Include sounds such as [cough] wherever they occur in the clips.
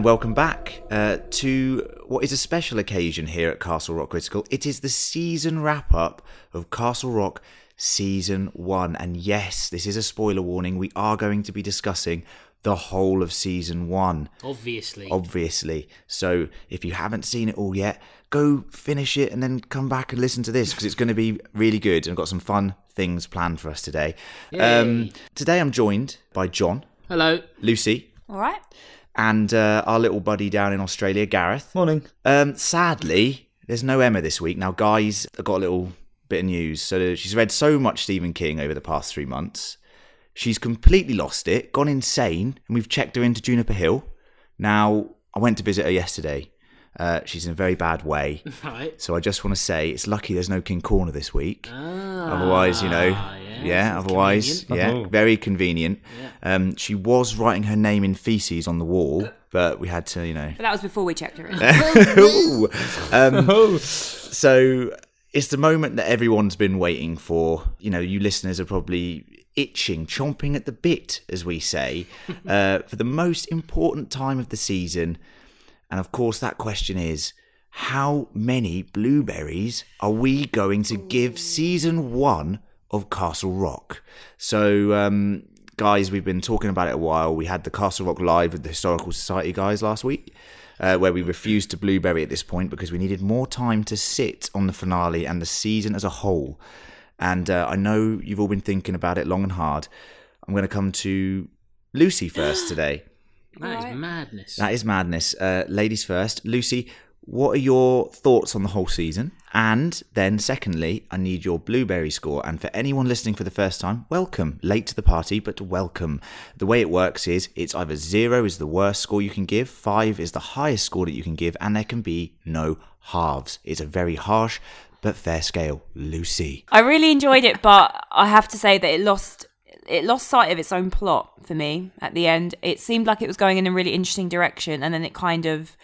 Hello, and welcome back uh, to what is a special occasion here at Castle Rock Critical. It is the season wrap up of Castle Rock Season 1. And yes, this is a spoiler warning. We are going to be discussing the whole of Season 1. Obviously. Obviously. So if you haven't seen it all yet, go finish it and then come back and listen to this because it's going to be really good and I've got some fun things planned for us today. Um, Yay. today I'm joined by John, Hello. Lucy, All right. And uh, our little buddy down in Australia, Gareth. Morning. Um, sadly, there's no Emma this week. Now, guys, I've got a little bit of news. So she's read so much Stephen King over the past three months. She's completely lost it, gone insane, and we've checked her into Juniper Hill. Now, I went to visit her yesterday. Uh, she's in a very bad way. [laughs] Right. So I just want to say it's lucky there's no King Corner this week. Ah, Otherwise, you know, yes, yeah. Otherwise, convenient. yeah, Oh. very convenient. Um, she was writing her name in feces on the wall, but we had to, you know. But that was before we checked her in. [laughs] Um, [laughs] Oh, so it's the moment that everyone's been waiting for. You know, you listeners are probably itching, chomping at the bit, as we say, [laughs] uh, for the most important time of the season. And of course, that question is how many blueberries are we going to give season one of Castle Rock? So, um, guys, we've been talking about it a while. We had the Castle Rock Live with the Historical Society guys last week. Uh, where we refused to blueberry at this point because we needed more time to sit on the finale and the season as a whole. And uh, I know you've all been thinking about it long and hard. I'm going to come to Lucy first [gasps] today. That is madness. That is madness. Uh, ladies first. Lucy, what are your thoughts on the whole season? And then, secondly, I need your blueberry score. And for anyone listening for the first time, welcome. Late to the party, but welcome. The way it works is it's either zero is the worst score you can give, five is the highest score that you can give, and there can be no halves. It's a very harsh but fair scale. Lucy. I really enjoyed it, but I have to say that it lost it lost sight of its own plot for me at the end. It seemed like it was going in a really interesting direction, and then it kind of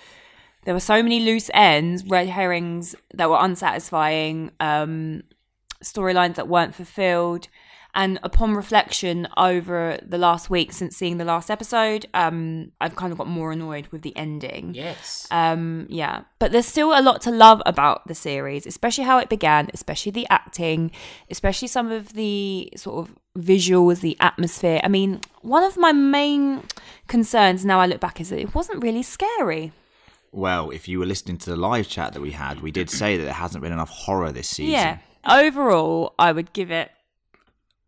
there were so many loose ends, red herrings that were unsatisfying, um, storylines that weren't fulfilled. And upon reflection over the last week since seeing the last episode, um, I've kind of got more annoyed with the ending. yes. Um, yeah, but there's still a lot to love about the series, especially how it began, especially the acting, especially some of the sort of visuals, the atmosphere. I mean, one of my main concerns now I look back is that it wasn't really scary. Well, if you were listening to the live chat that we had, we did say that there hasn't been enough horror this season. Yeah. Overall, I would give it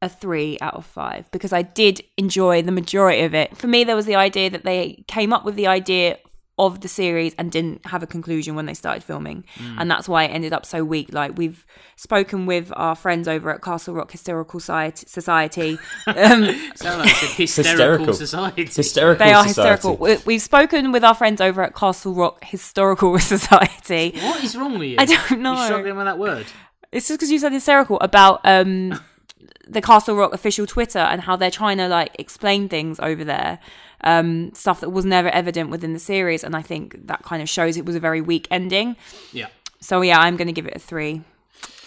a three out of five because I did enjoy the majority of it. For me, there was the idea that they came up with the idea of the series and didn't have a conclusion when they started filming. And that's why it ended up so weak. Like we've spoken with our friends over at Castle Rock Historical Society. Society. [laughs] Um, Sound like a hysterical, Hysterical. society. hysterical. they are society. hysterical. We- We've spoken with our friends over at Castle Rock Historical [laughs] Society. What is wrong with you? I don't know. You're struggling with that word. It's just because you said hysterical about um [laughs] the Castle Rock official Twitter and how they're trying to like explain things over there, um stuff that was never evident within the series, and I think that kind of shows it was a very weak ending. Yeah. So yeah, I'm going to give it a three.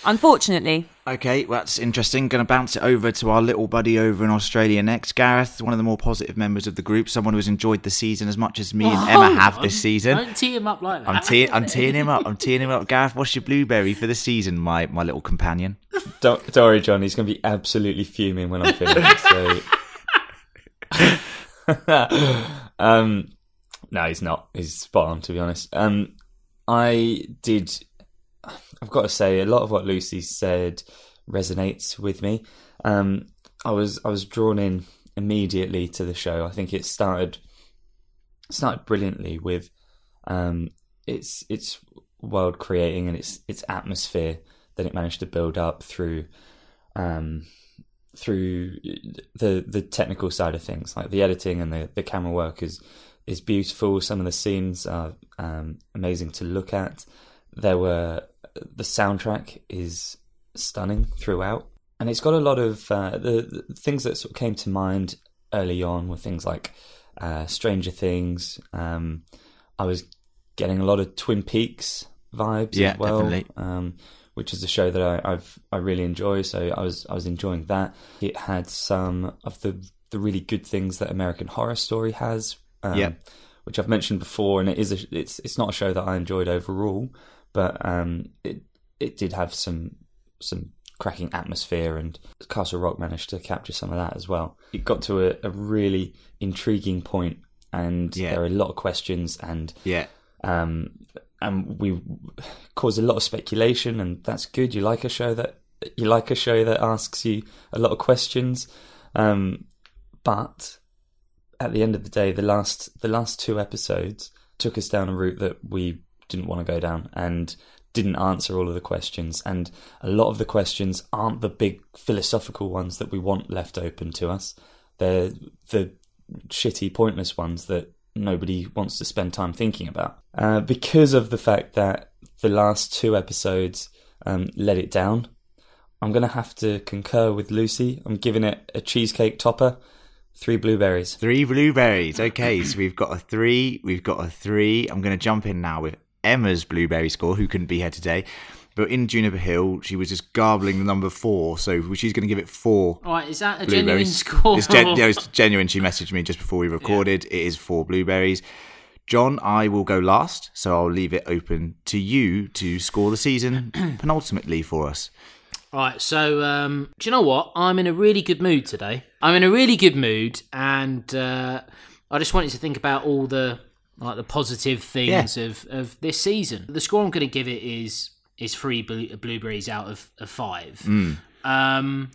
Unfortunately, Okay, well, that's interesting. Going to bounce it over to our little buddy over in Australia next. Gareth, one of the more positive members of the group, someone who has enjoyed the season as much as me and Emma have this season. Don't tee him up like that. I'm teeing, I'm teeing him up. I'm teeing him up. Gareth, what's your blueberry for the season, my my little companion? Don't, don't worry, John. He's going to be absolutely fuming when I'm finished. so, [laughs] [laughs] um, no, he's not. He's spot on, to be honest. Um, I did. I've got to say, a lot of what Lucy said resonates with me. Um, I was I was drawn in immediately to the show. I think it started started brilliantly with um, its its world creating and its its atmosphere that it managed to build up through um, through the the technical side of things, like the editing and the, the camera work is is beautiful. Some of the scenes are um, amazing to look at. There were the soundtrack is stunning throughout, and it's got a lot of uh, the, the things that sort of came to mind early on were things like uh, Stranger Things. Um, I was getting a lot of Twin Peaks vibes Yeah, as well, definitely. um, which is a show that I, I've I really enjoy. So I was I was enjoying that. It had some of the the really good things that American Horror Story has. Um, Yep. which I've mentioned before, and it is a, it's it's not a show that I enjoyed overall, but um, it it did have some some cracking atmosphere, and Castle Rock managed to capture some of that as well. It got to a, a really intriguing point, and Yeah. there are a lot of questions, and Yeah. um, and we cause a lot of speculation, and that's good. You like a show that you like a show that asks you a lot of questions, um, but at the end of the day, the last the last two episodes took us down a route that we didn't want to go down, and didn't answer all of the questions, and a lot of the questions aren't the big philosophical ones that we want left open to us. They're the shitty, pointless ones that nobody wants to spend time thinking about. Uh, because of the fact that the last two episodes um, let it down, I'm going to have to concur with Lucy. I'm giving it a cheesecake topper, three blueberries. Three blueberries. Okay, so we've got a three. We've got a three. I'm going to jump in now with Emma's blueberry score, who couldn't be here today. But in Juniper Hill, she was just garbling the number four, so she's going to give it four All right, is that a genuine score? It's, gen- yeah, it's genuine. She messaged me just before we recorded. It is four blueberries. John, I will go last, so I'll leave it open to you to score the season [clears throat] penultimately for us. Right, so um, do you know what? I'm in a really good mood today. I'm in a really good mood, and uh, I just wanted to think about all the like the positive things of, of this season. The score I'm going to give it is is three blue- blueberries out of, of five. Um,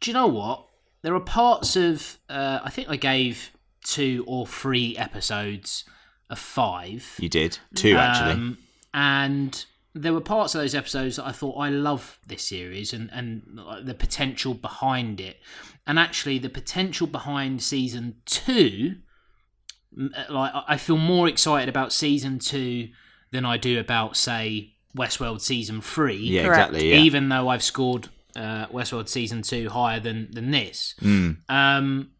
do you know what? There are parts of uh, I think I gave two or three episodes of five. You did two actually. Um, and there were parts of those episodes that I thought I love this series and and the potential behind it, and actually the potential behind season two. Like I feel more excited about season two than I do about say Westworld season three. yeah, Correct. exactly. Yeah. Even though I've scored uh, Westworld season two higher than than this. Mm. Um,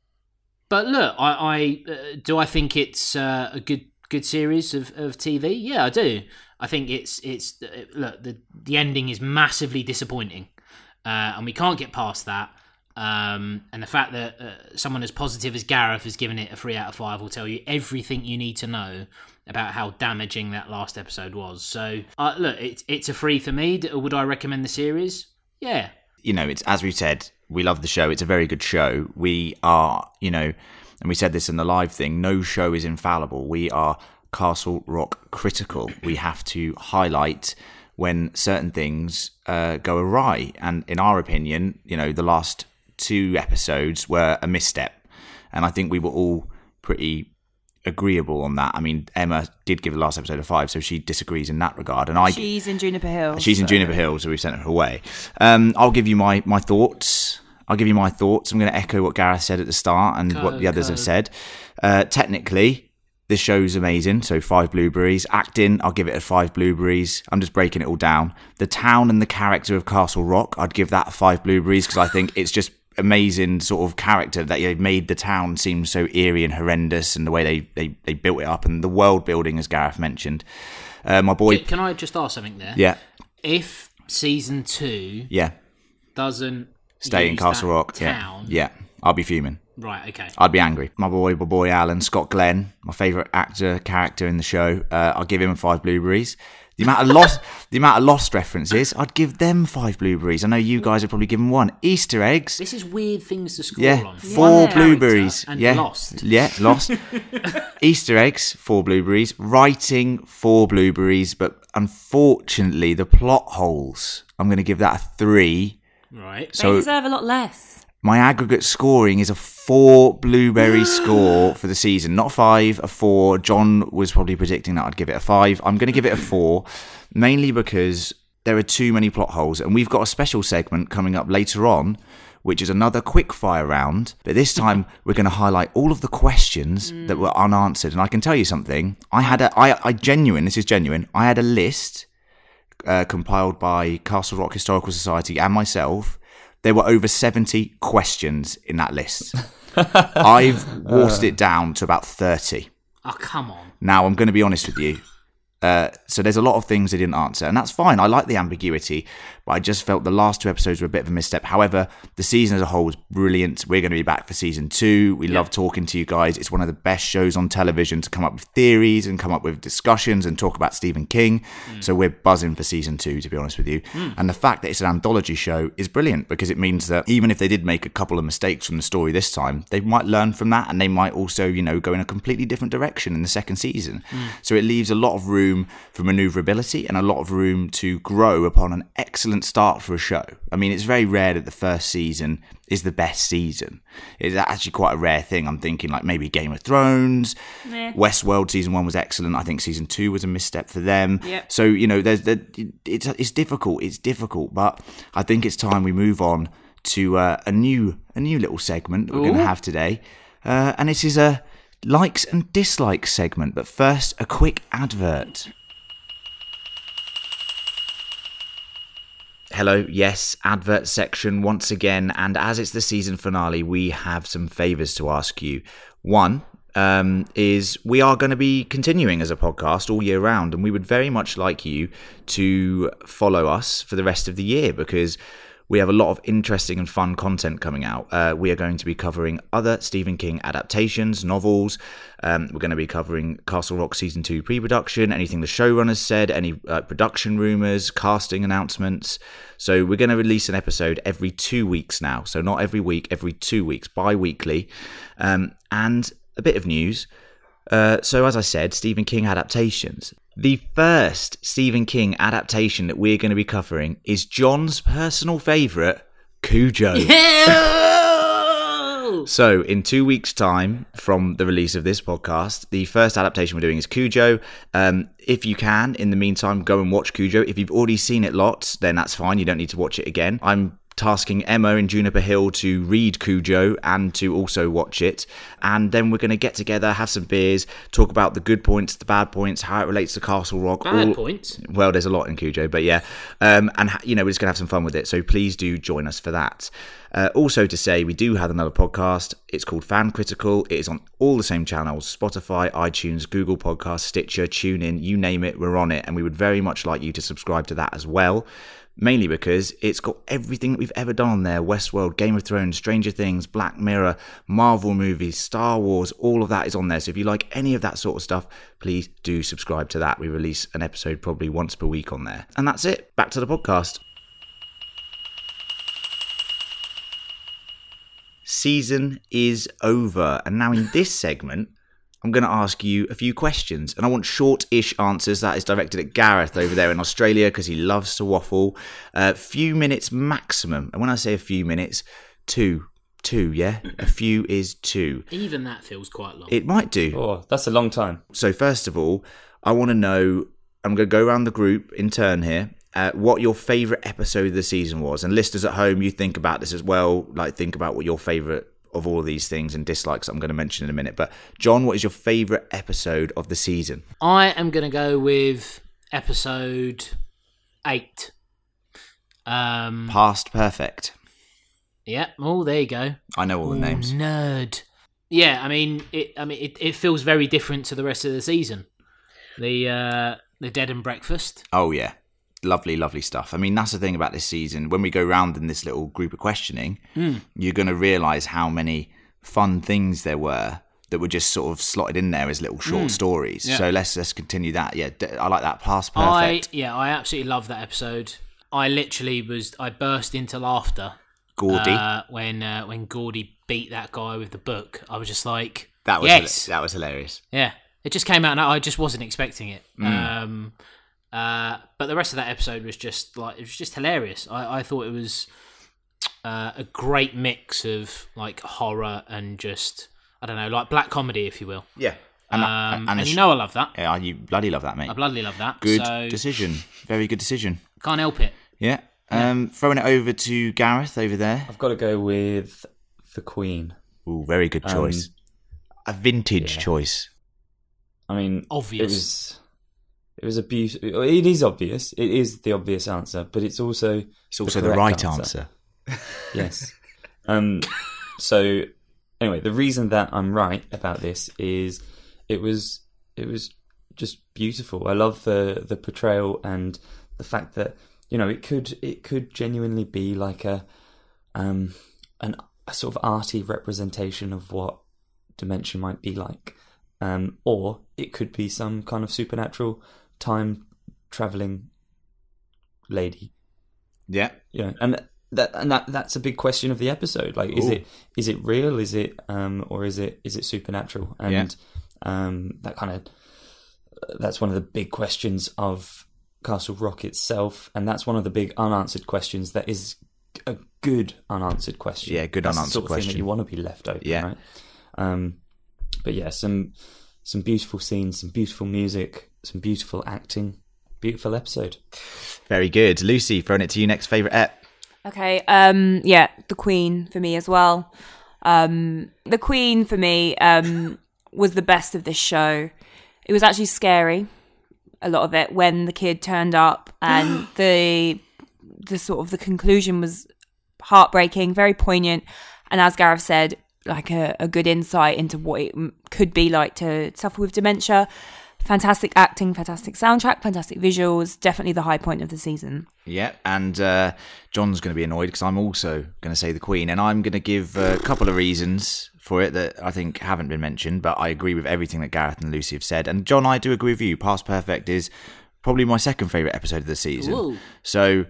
but look, I, I uh, do I think it's uh, a good good series of, of TV. Yeah, I do. I think it's it's uh, look the the ending is massively disappointing, uh, and we can't get past that. Um, and the fact that uh, someone as positive as Gareth has given it a three out of five will tell you everything you need to know about how damaging that last episode was. So, uh, look, it's it's a free for me. Would I recommend the series? Yeah, you know, it's as we said, we love the show. It's a very good show. We are, you know, and we said this in the live thing. No show is infallible. We are Castle Rock critical. We have to highlight when certain things uh, go awry. And in our opinion, you know, the last two episodes were a misstep, and I think we were all pretty agreeable on that. I mean, Emma did give the last episode a five, so she disagrees in that regard, and I She's in Juniper Hill. She's in Juniper Hill, so we've sent her away. Um, I'll give you my, my thoughts. I'll give you my thoughts. I'm going to echo what Gareth said at the start and what the others go. have said. Uh, technically, this show's amazing. So five blueberries. Acting, I'll give it a five blueberries. I'm just breaking it all down. The town and the character of Castle Rock, I'd give that five blueberries because I think it's just amazing sort of character that they've made the town seem so eerie and horrendous and the way they, they, they built it up and the world building, as Gareth mentioned. Uh, my boy, Can, can I just ask something there? yeah, If season two yeah. doesn't stay in Castle Rock. town, Yeah, yeah. I'll be fuming. right? Okay. I'd be angry. My boy, my boy Alan Scott Glenn, my favourite actor character in the show. Uh, I'll give him five blueberries. The amount of lost, the amount of lost references, I'd give them five blueberries. I know you guys have probably given one. Easter eggs, This is weird things to score yeah, on. four One character blueberries. and yeah, lost. Yeah, lost. [laughs] Easter eggs, four blueberries. Writing, four blueberries. But unfortunately, the plot holes, I'm going to give that a three. Right. So, They So deserve a lot less. My aggregate scoring is a four blueberry [gasps] score for the season, not five, a four. John was probably predicting that I'd give it a five. I'm going to give it a [laughs] four, mainly because there are too many plot holes, and we've got a special segment coming up later on. Which is another quick fire round, but this time [laughs] we're going to highlight all of the questions that were unanswered. And I can tell you something. I had a, I, I genuine. This is genuine. I had a list uh, compiled by Castle Rock Historical Society and myself, there were over 70 questions in that list. [laughs] I've watered it down to about 30. Oh come on. Now, I'm going to be honest with you. Uh, so there's a lot of things they didn't answer, and that's fine. I like the ambiguity, but I just felt the last two episodes were a bit of a misstep. However, the season as a whole was brilliant. We're going to be back for season two. We love talking to you guys. It's one of the best shows on television to come up with theories and come up with discussions and talk about Stephen King. Mm. So we're buzzing for season two, to be honest with you. Mm. And the fact that it's an anthology show is brilliant because it means that even if they did make a couple of mistakes from the story this time, they might learn from that and they might also, you know, go in a completely different direction in the second season. Mm. So it leaves a lot of room for maneuverability and a lot of room to grow upon an excellent start for a show. I mean, it's very rare that the first season is the best season. It's actually quite a rare thing. I'm thinking like maybe Game of Thrones, Westworld season one was excellent. I think season two was a misstep for them. Yep. So you know, there's there, it's it's difficult. It's difficult, but I think it's time we move on to uh, a new a new little segment that we're going to have today, uh, and this is a likes and dislikes segment. But first, a quick advert. Hello, yes, advert section once again. And as it's the season finale, we have some favours to ask you. One um, is we are going to be continuing as a podcast all year round, and we would very much like you to follow us for the rest of the year because we have a lot of interesting and fun content coming out. Uh, we are going to be covering other Stephen King adaptations, novels. Um, we're going to be covering Castle Rock season two pre-production, anything the showrunners said, any uh, production rumors, casting announcements. So we're going to release an episode every two weeks now. So not every week, every two weeks, bi-weekly. Um, and a bit of news. Uh, so, as I said, Stephen King adaptations. The first Stephen King adaptation that we're going to be covering is John's personal favourite, Cujo. [laughs] So, in two weeks' time from the release of this podcast, the first adaptation we're doing is Cujo. Um, if you can, in the meantime, go and watch Cujo. If you've already seen it lots, then that's fine. You don't need to watch it again. I'm tasking Emma in Juniper Hill to read Cujo and to also watch it. And then we're going to get together, have some beers, talk about the good points, the bad points, how it relates to Castle Rock. Bad all- points. well, there's a lot in Cujo, but yeah, um, and you know we're just gonna have some fun with it. So please do join us for that. Uh, also to say, we do have another podcast. It's called Fan Critical. It is on all the same channels: Spotify, iTunes, Google Podcasts, Stitcher, TuneIn, you name it, we're on it, and we would very much like you to subscribe to that as well. Mainly because it's got everything that we've ever done on there Westworld, Game of Thrones, Stranger Things, Black Mirror, Marvel movies, Star Wars, all of that is on there. So if you like any of that sort of stuff, please do subscribe to that. We release an episode probably once per week on there. And that's it. Back to the podcast. Season is over. And now in this segment, I'm going to ask you a few questions, and I want short-ish answers. That is directed at Gareth over there in Australia because he loves to waffle. A few minutes maximum, and when I say a few minutes, two, two, yeah, a few is two. Even that feels quite long. It might do. Oh, that's a long time. So first of all, I want to know. I'm going to go around the group in turn here. Uh, what your favourite episode of the season was, and listeners at home, you think about this as well. Like think about what your favourite of all of these things and dislikes I'm going to mention in a minute. But John, what is your favourite episode of the season? I am going to go with episode eight. Um, Past perfect. yeah. Oh, there you go. I know all the names. Nerd. Yeah, I mean, it. I mean, it, it feels very different to the rest of the season. The uh, the Dead and Breakfast. Oh yeah, lovely, lovely stuff. I mean, that's the thing about this season. When we go round in this little group of questioning, you're going to realise how many fun things there were that were just sort of slotted in there as little short stories. Yeah. So let's let's continue that. Yeah, I like that. Past I perfect. yeah, I absolutely love that episode. I literally was I burst into laughter Gordy. uh, when uh, when Gordy beat that guy with the book. I was just like, that was yes, that was hilarious. yeah. It just came out, and I just wasn't expecting it. Mm. Um, uh, but the rest of that episode was just like it was just hilarious. I, I thought it was uh, a great mix of like horror and just I don't know, like black comedy, if you will. Yeah, and, Um, and and you know I love that. yeah, you bloody love that, mate. I bloody love that. Good so decision. Very good decision. can't help it. Yeah. Um, throwing it over to Gareth over there. I've got to go with the Queen. Ooh, very good choice. a vintage yeah. choice. I mean, Obvious. It was. A beautiful. It is obvious. It is the obvious answer, but it's also It's also the, correct right answer. answer. [laughs] yes. Um. So anyway, the reason that I'm right about this is it was it was just beautiful. I love the the portrayal and the fact that you know it could it could genuinely be like a um an a sort of arty representation of what dementia might be like, um, or it could be some kind of supernatural time traveling lady. Yeah. Yeah. and that and that that's a big question of the episode. Like, is Ooh. it is it real? Is it um or is it is it supernatural? And um that kind of that's one of the big questions of Castle Rock itself, and that's one of the big unanswered questions. That is a good unanswered question. Yeah, good That's unanswered sort of question. that you want to be left open. Yeah. Right? Um, but yeah, some some beautiful scenes, some beautiful music, some beautiful acting, beautiful episode. Very good. Lucy, throwing it to you next. Favourite ep? Okay. Um. Yeah, the Queen for me as well. Um. The Queen for me um was the best of this show. It was actually scary, a lot of it when the kid turned up [gasps] and the the sort of the conclusion was heartbreaking, very poignant, and as Gareth said, like a, a good insight into what it could be like to suffer with dementia. Fantastic acting, fantastic soundtrack, fantastic visuals. Definitely the high point of the season. Yeah, and uh, John's going to be annoyed because I'm also going to say the Queen, and I'm going to give a couple of reasons for it that I think haven't been mentioned, but I agree with everything that Gareth and Lucy have said. And John, I do agree with you. Past Perfect is probably my second favourite episode of the season. Ooh. So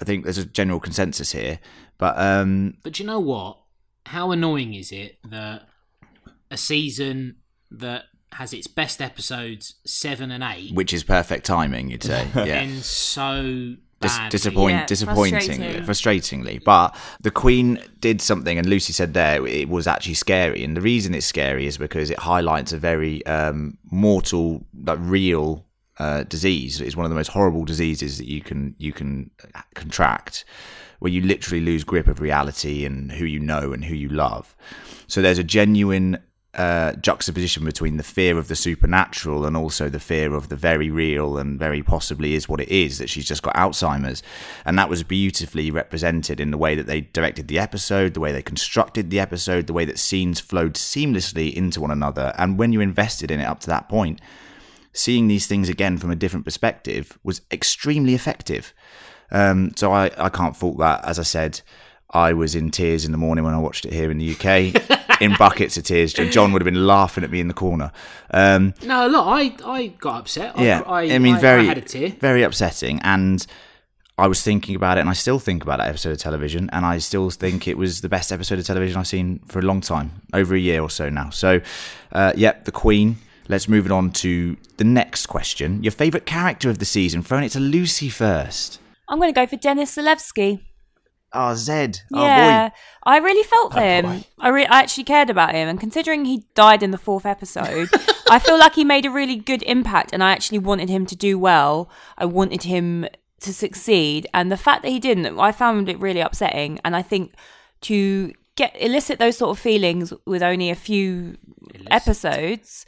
I think there's a general consensus here. But um, But you know what? How annoying is it that a season that has its best episodes seven and eight which is perfect timing, you'd say. [laughs] Yeah. ends so Dis- disappoint, Yeah, disappointingly, frustrating. frustratingly. But the Queen did something, and Lucy said there it was actually scary. And the reason it's scary is because it highlights a very um, mortal, like real uh, disease. It's one of the most horrible diseases that you can you can contract, where you literally lose grip of reality and who you know and who you love. So there's a genuine uh, juxtaposition between the fear of the supernatural and also the fear of the very real and very possibly is what it is that she's just got Alzheimer's. And that was beautifully represented in the way that they directed the episode, the way they constructed the episode, the way that scenes flowed seamlessly into one another. And when you invested in it up to that point, seeing these things again from a different perspective was extremely effective. Um, so I, I can't fault that. As I said, I was in tears in the morning when I watched it here in the UK, [laughs] in buckets of tears. John would have been laughing at me in the corner. Um, No, look, I, I got upset. yeah, I, I, mean, very, I had a tear. very upsetting. And I was thinking about it, and I still think about that episode of television, and I still think it was the best episode of television I've seen for a long time, over a year or so now. So, uh, yep, the Queen. Let's move it on to the next question. Your favourite character of the season? Throwing it to Lucy first. I'm going to go for Dennis Zalewski. Oh, Zed. Yeah, I really felt for Oh, him. boy. I, re- I actually cared about him, and considering he died in the fourth episode, [laughs] I feel like he made a really good impact, and I actually wanted him to do well. I wanted him to succeed, and the fact that he didn't, I found it really upsetting. And I think to get elicit those sort of feelings with only a few episodes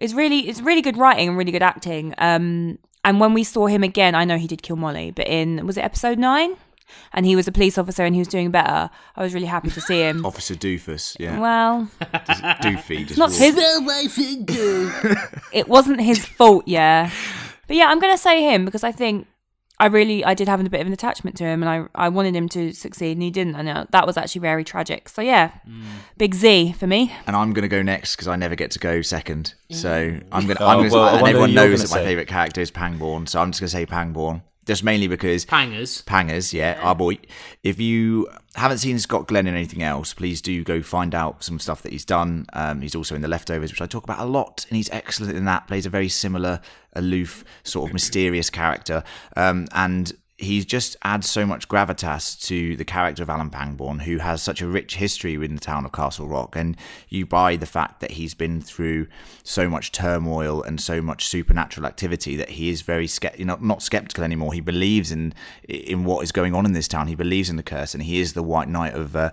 is really it's really good writing and really good acting. Um, and when we saw him again, I know he did kill Molly, but in was it episode nine? And he was a police officer and he was doing better. I was really happy to see him. [laughs] Officer Doofus. Yeah. Well, Just Doofy. Just not walks. his. [laughs] It wasn't his fault, yeah. But yeah, I'm gonna say him because I think I really I did have a bit of an attachment to him, and I I wanted him to succeed, and he didn't, and uh, that was actually very tragic. So yeah, big Z for me. and I'm going to go next because I never get to go second. So I'm going to. Oh, I'm going to. well, and everyone knows gonna that my favourite character is Pangborn, so I'm just going to say Pangborn. Just mainly because Pangers. Pangers, yeah, our boy. If you haven't seen Scott Glenn in anything else, please do go find out some stuff that he's done. Um, he's also in The Leftovers, which I talk about a lot, and he's excellent in that. Plays a very similar, aloof, sort of mysterious character, um, and he just adds so much gravitas to the character of Alan Pangborn, who has such a rich history within the town of Castle Rock, and you buy the fact that he's been through so much turmoil and so much supernatural activity that he is very you know, not skeptical anymore. He believes in in what is going on in this town. He believes in the curse, and he is the White Knight of. Uh,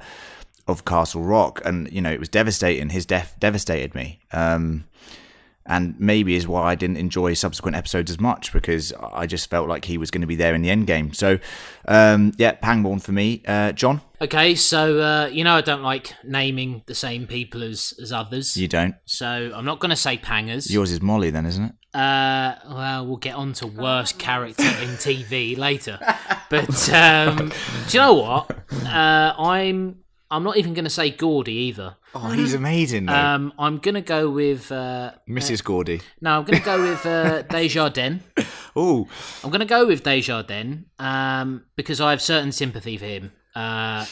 of Castle Rock, and you know it was devastating. His death devastated me, um, and maybe is why I didn't enjoy subsequent episodes as much because I just felt like he was going to be there in the end game. So, um, yeah, Pangborn for me. Uh, John, Okay, so uh, you know I don't like naming the same people as as others. you don't. So I'm not going to say Pangers. Yours is Molly, then, isn't it? Uh, well, we'll get on to worst character in TV later. But um, do you know what? Uh, I'm I'm not even going to say Gordy either. Oh, he's amazing, though. Um, I'm going to go with uh, Mrs. Gordy. no. I'm going to go with uh, [laughs] Desjardins. Oh, I'm going to go with Desjardins um, because I have certain sympathy for him. Uh,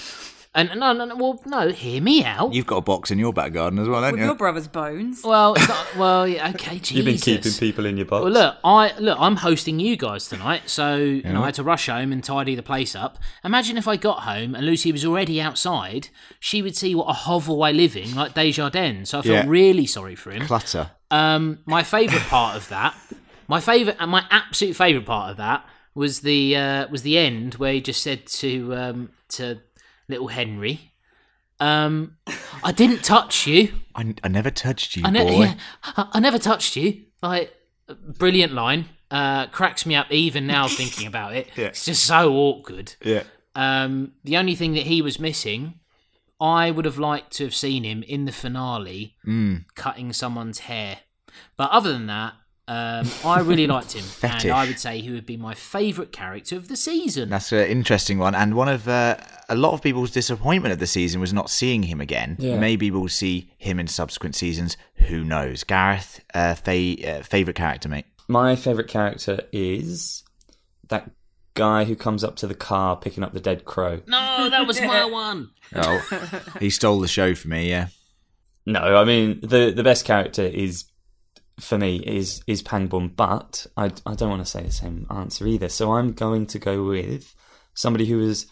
and no, no, no, well, no, hear me out. you've got a box in your back garden as well, haven't With you? your brother's bones. Well, it's not, well, yeah, okay, Jesus. [laughs] You've been keeping people in your box. Well, look, I look. I'm hosting you guys tonight, so you know I had to rush home and tidy the place up. Imagine if I got home and Lucy was already outside. She would see what a hovel I live in, like Desjardins. So I felt Yeah. really sorry for him. Clutter. Um, my favourite part of that, my favourite, and my absolute favourite part of that was the uh, was the end where he just said to um, to little Henry, um, "I didn't touch you." I, I never touched you, I, ne- boy. yeah, I, I never touched you. Like, brilliant line. Uh, cracks me up even now [laughs] thinking about it. Yeah. It's just so awkward. Yeah. Um, the only thing that he was missing, I would have liked to have seen him in the finale Mm. cutting someone's hair. But other than that, um, I really liked him, Fetish. [laughs] and I would say he would be my favourite character of the season. That's an interesting one, and one of uh, a lot of people's disappointment of the season was not seeing him again. Yeah. Maybe we'll see him in subsequent seasons. Who knows? Gareth, uh, fa- uh, favorite character, mate. My favourite character is that guy who comes up to the car picking up the dead crow. no, that was my [laughs] one. Oh, [laughs] he stole the show for me. Yeah. No, I mean the the best character is for me is is Pangbum, but I I don't want to say the same answer either. So I'm going to go with somebody who is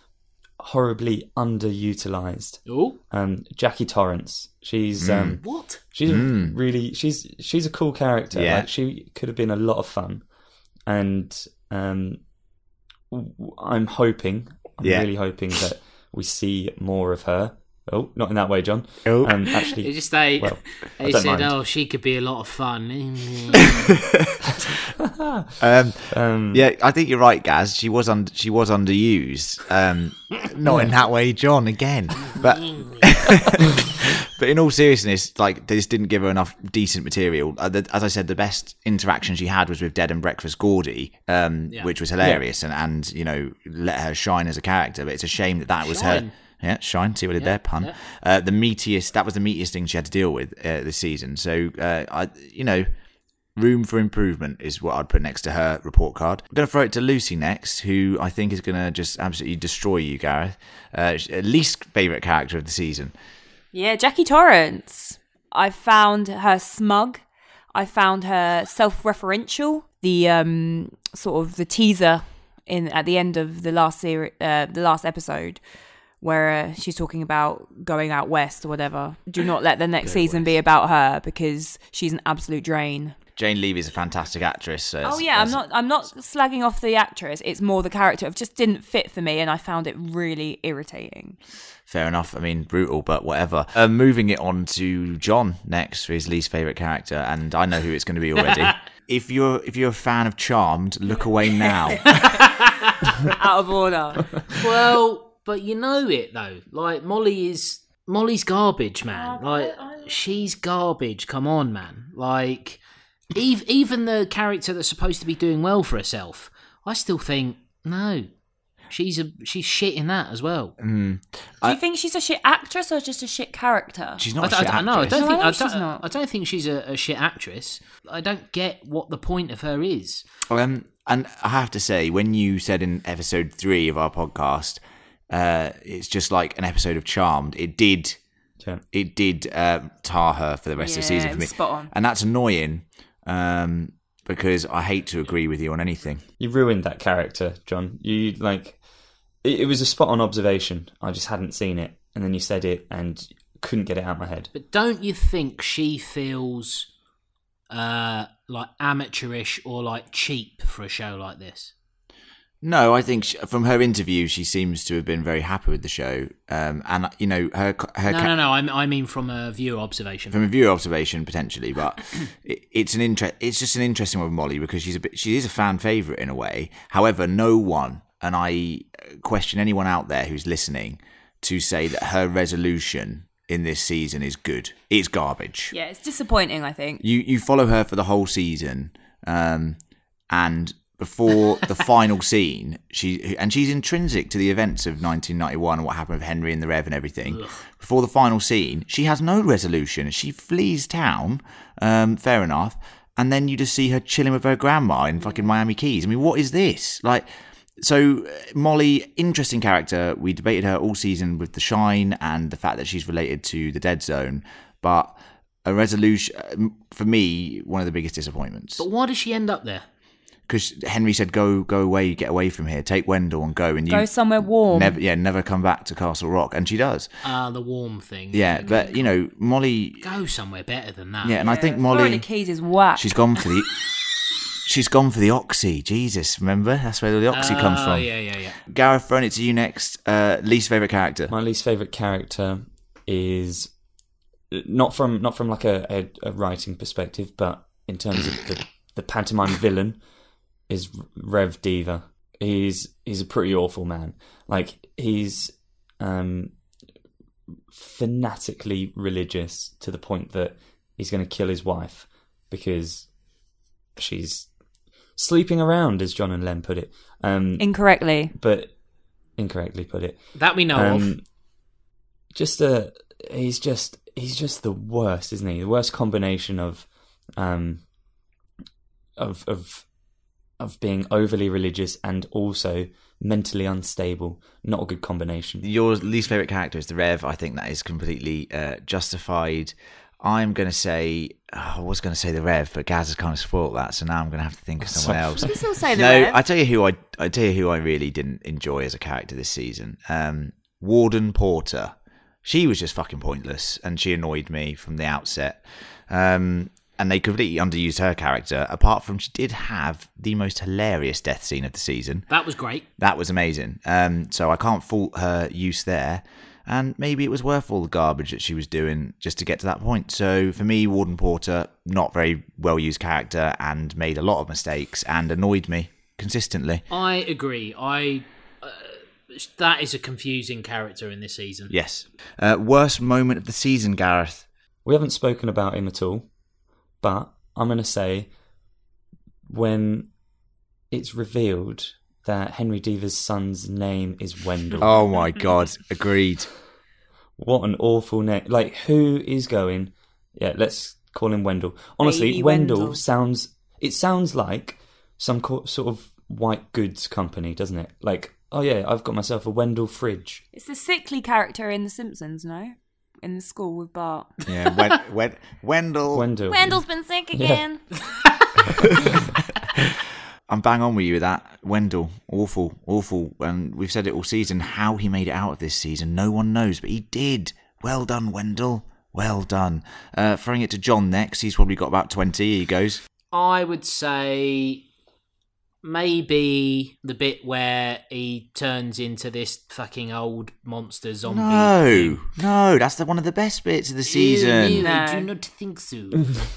horribly underutilized. Oh, Um, Jackie Torrance. She's um what? she's really she's she's a cool character. Yeah. Like she could have been a lot of fun, and um, w- I'm hoping, I'm Yeah. really hoping that we see more of her. Oh, not in that way, John. Oh. Um, It actually, just they Well, they said, mind. "Oh, she could be a lot of fun." [laughs] Um, um, yeah, I think you're right, Gaz. She was un- she was underused. Um, not in that way, John. Again, but [laughs] but in all seriousness, like they just didn't give her enough decent material. Uh, as I said, the best interaction she had was with Dead and Breakfast Gordy, um, Yeah. which was hilarious, and and you know let her shine as a character. But it's a shame that that was her. Yeah, shine. See what I did there, pun. yeah. Uh, the meatiest. That was the meatiest thing she had to deal with uh, this season. So uh, I, you know, room for improvement is what I'd put next to her report card. I'm going to throw it to Lucy next, who I think is going to just absolutely destroy you, Gareth. Uh, least favourite character of the season. Yeah, Jackie Torrance. I found her smug. I found her self-referential. The um sort of the teaser in at the end of the last series, uh, the last episode, where uh, she's talking about going out west or whatever. Do not let the next season be about her because she's an absolute drain. Jane Levy's a fantastic actress. So Oh yeah, I'm not. I'm not slagging off the actress. It's more the character. It just didn't fit for me, and I found it really irritating. Fair enough. I mean, brutal, but whatever. Uh, moving it on to John next for his least favourite character, and I know who it's going to be already. [laughs] if you're if you're a fan of Charmed, look away now. [laughs] Out of order. [laughs] well, but you know it though. Like Molly is Molly's garbage, man. Like she's garbage. Come on, man. Like ev- even the character that's supposed to be doing well for herself, I still think no. She's a she's shit in that as well. Do you think she's a shit actress or just a shit character? She's I, not. a I, shit I, no, I don't No, think I I know she's don't, not. I don't think she's a, a shit actress. I don't get what the point of her is. Um, and I have to say, when you said in episode three of our podcast, uh, it's just like an episode of Charmed. It did, Yeah. it did uh, tar her for the rest of the season for me, spot on. and that's annoying um, because I hate to agree with you on anything. You ruined that character, John. You like it, it was a spot on observation. I just hadn't seen it, and then you said it and couldn't get it out of my head. But don't you think she feels uh, like amateurish or like cheap for a show like this? No, I think she, from her interview, she seems to have been very happy with the show, um, and you know her her No, ca- no, no. I, I mean from a viewer observation. from a viewer observation potentially, but [clears throat] it, it's an interest. It's just an interesting one with Molly because she's a bit. She is a fan favorite in a way. However, no one, and I question anyone out there who's listening, to say that her resolution in this season is good. It's garbage. Yeah, it's disappointing. I think. You you follow her for the whole season. Um, and before the final scene, she and she's intrinsic to the events of 1991 and what happened with Henry and the Rev and everything. Before the final scene, she has no resolution. She flees town. Um, fair enough. And then you just see her chilling with her grandma in fucking Miami Keys. I mean, what is this? Like, so uh, Molly, interesting character. We debated her all season with the Shine and the fact that she's related to the Dead Zone, but a resolution uh, for me one of the biggest disappointments But why does she end up there? Because Henry said, "Go, go away, get away from here, take Wendell and go." And you Go somewhere warm. never, yeah, never come back to Castle Rock, and she does. Ah, the warm thing. Yeah, but you know, Molly. Go somewhere better than that. Yeah, and I think Molly Florida Molly, Keys is whack. she's gone for the. [laughs] She's gone for the oxy. Jesus, remember that's where the oxy comes Oh, from. yeah, yeah, yeah. Gareth, throwing it to you next. Uh, least favorite character. My least favorite character is not from not from like a, a, a writing perspective, but in terms of the, the pantomime villain is Rev Deaver. He's he's a pretty awful man. Like he's um, fanatically religious to the point that he's going to kill his wife because she's sleeping around, as John and Len put it. Um, Incorrectly. but incorrectly put it. That we know of. Um, just a he's just he's just the worst, isn't he? The worst combination of um of of of being overly religious and also mentally unstable. Not a good combination. Your least favorite character is the Rev. I think that is completely uh, justified. I'm going to say, oh, I was going to say the Rev, but Gaz has kind of spoilt that, so now I'm going to have to think of someone else. You can still say the no, Rev. I tell you who I I tell you who I really didn't enjoy as a character this season. Um, Warden Porter. She was just fucking pointless, and she annoyed me from the outset. Um, and they completely underused her character. Apart from she did have the most hilarious death scene of the season. that was great. That was amazing. Um, so I can't fault her use there. And maybe it was worth all the garbage that she was doing just to get to that point. So for me, Warden Porter, not very well used character and made a lot of mistakes and annoyed me consistently. I agree. I uh, that is a confusing character in this season. Yes. Uh, worst moment of the season, Gareth. We haven't spoken about him at all, but I'm going to say when it's revealed that Henry Deaver's son's name is Wendell. Oh my God. Agreed. What an awful name! Like, who is going? Yeah, let's call him Wendell. Honestly, Wendell, Wendell. sounds. It sounds like some co- sort of white goods company, doesn't it? Like, oh yeah, I've got myself a Wendell fridge. It's the sickly character in The Simpsons, no? In the school with Bart. Yeah. Wen- [laughs] Wen- Wendell. Wendell. Wendell's been sick again. [laughs] I'm bang on with you with that. Wendell, awful, awful. And we've said it all season. How he made it out of this season, no one knows, but he did. Well done, Wendell. Well done. Uh, throwing it to John next. He's probably got about 20. Here he goes. I would say maybe the bit where he turns into this fucking old monster zombie. No, thing. no, that's the, one of the best bits of the season. Ew, No. I do not think so.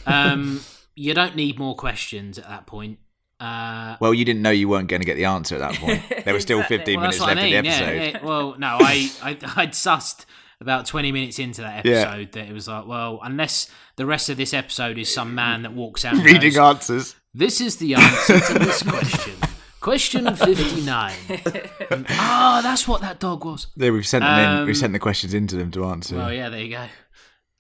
um, you don't need more questions at that point. Uh, Well, you didn't know you weren't going to get the answer at that point. There were still [laughs] 15 well, minutes left I mean. of the episode. Yeah, yeah. Well, no, I, I, I'd sussed about 20 minutes into that Yeah. episode that it was like, well, unless the rest of this episode is some man that walks out and [laughs] Reading goes, answers. This is the answer to this question. Question 59. Ah, that's what that dog was. Yeah, we've sent them in. Um, We've sent the questions into them to answer. Well, yeah, there you go.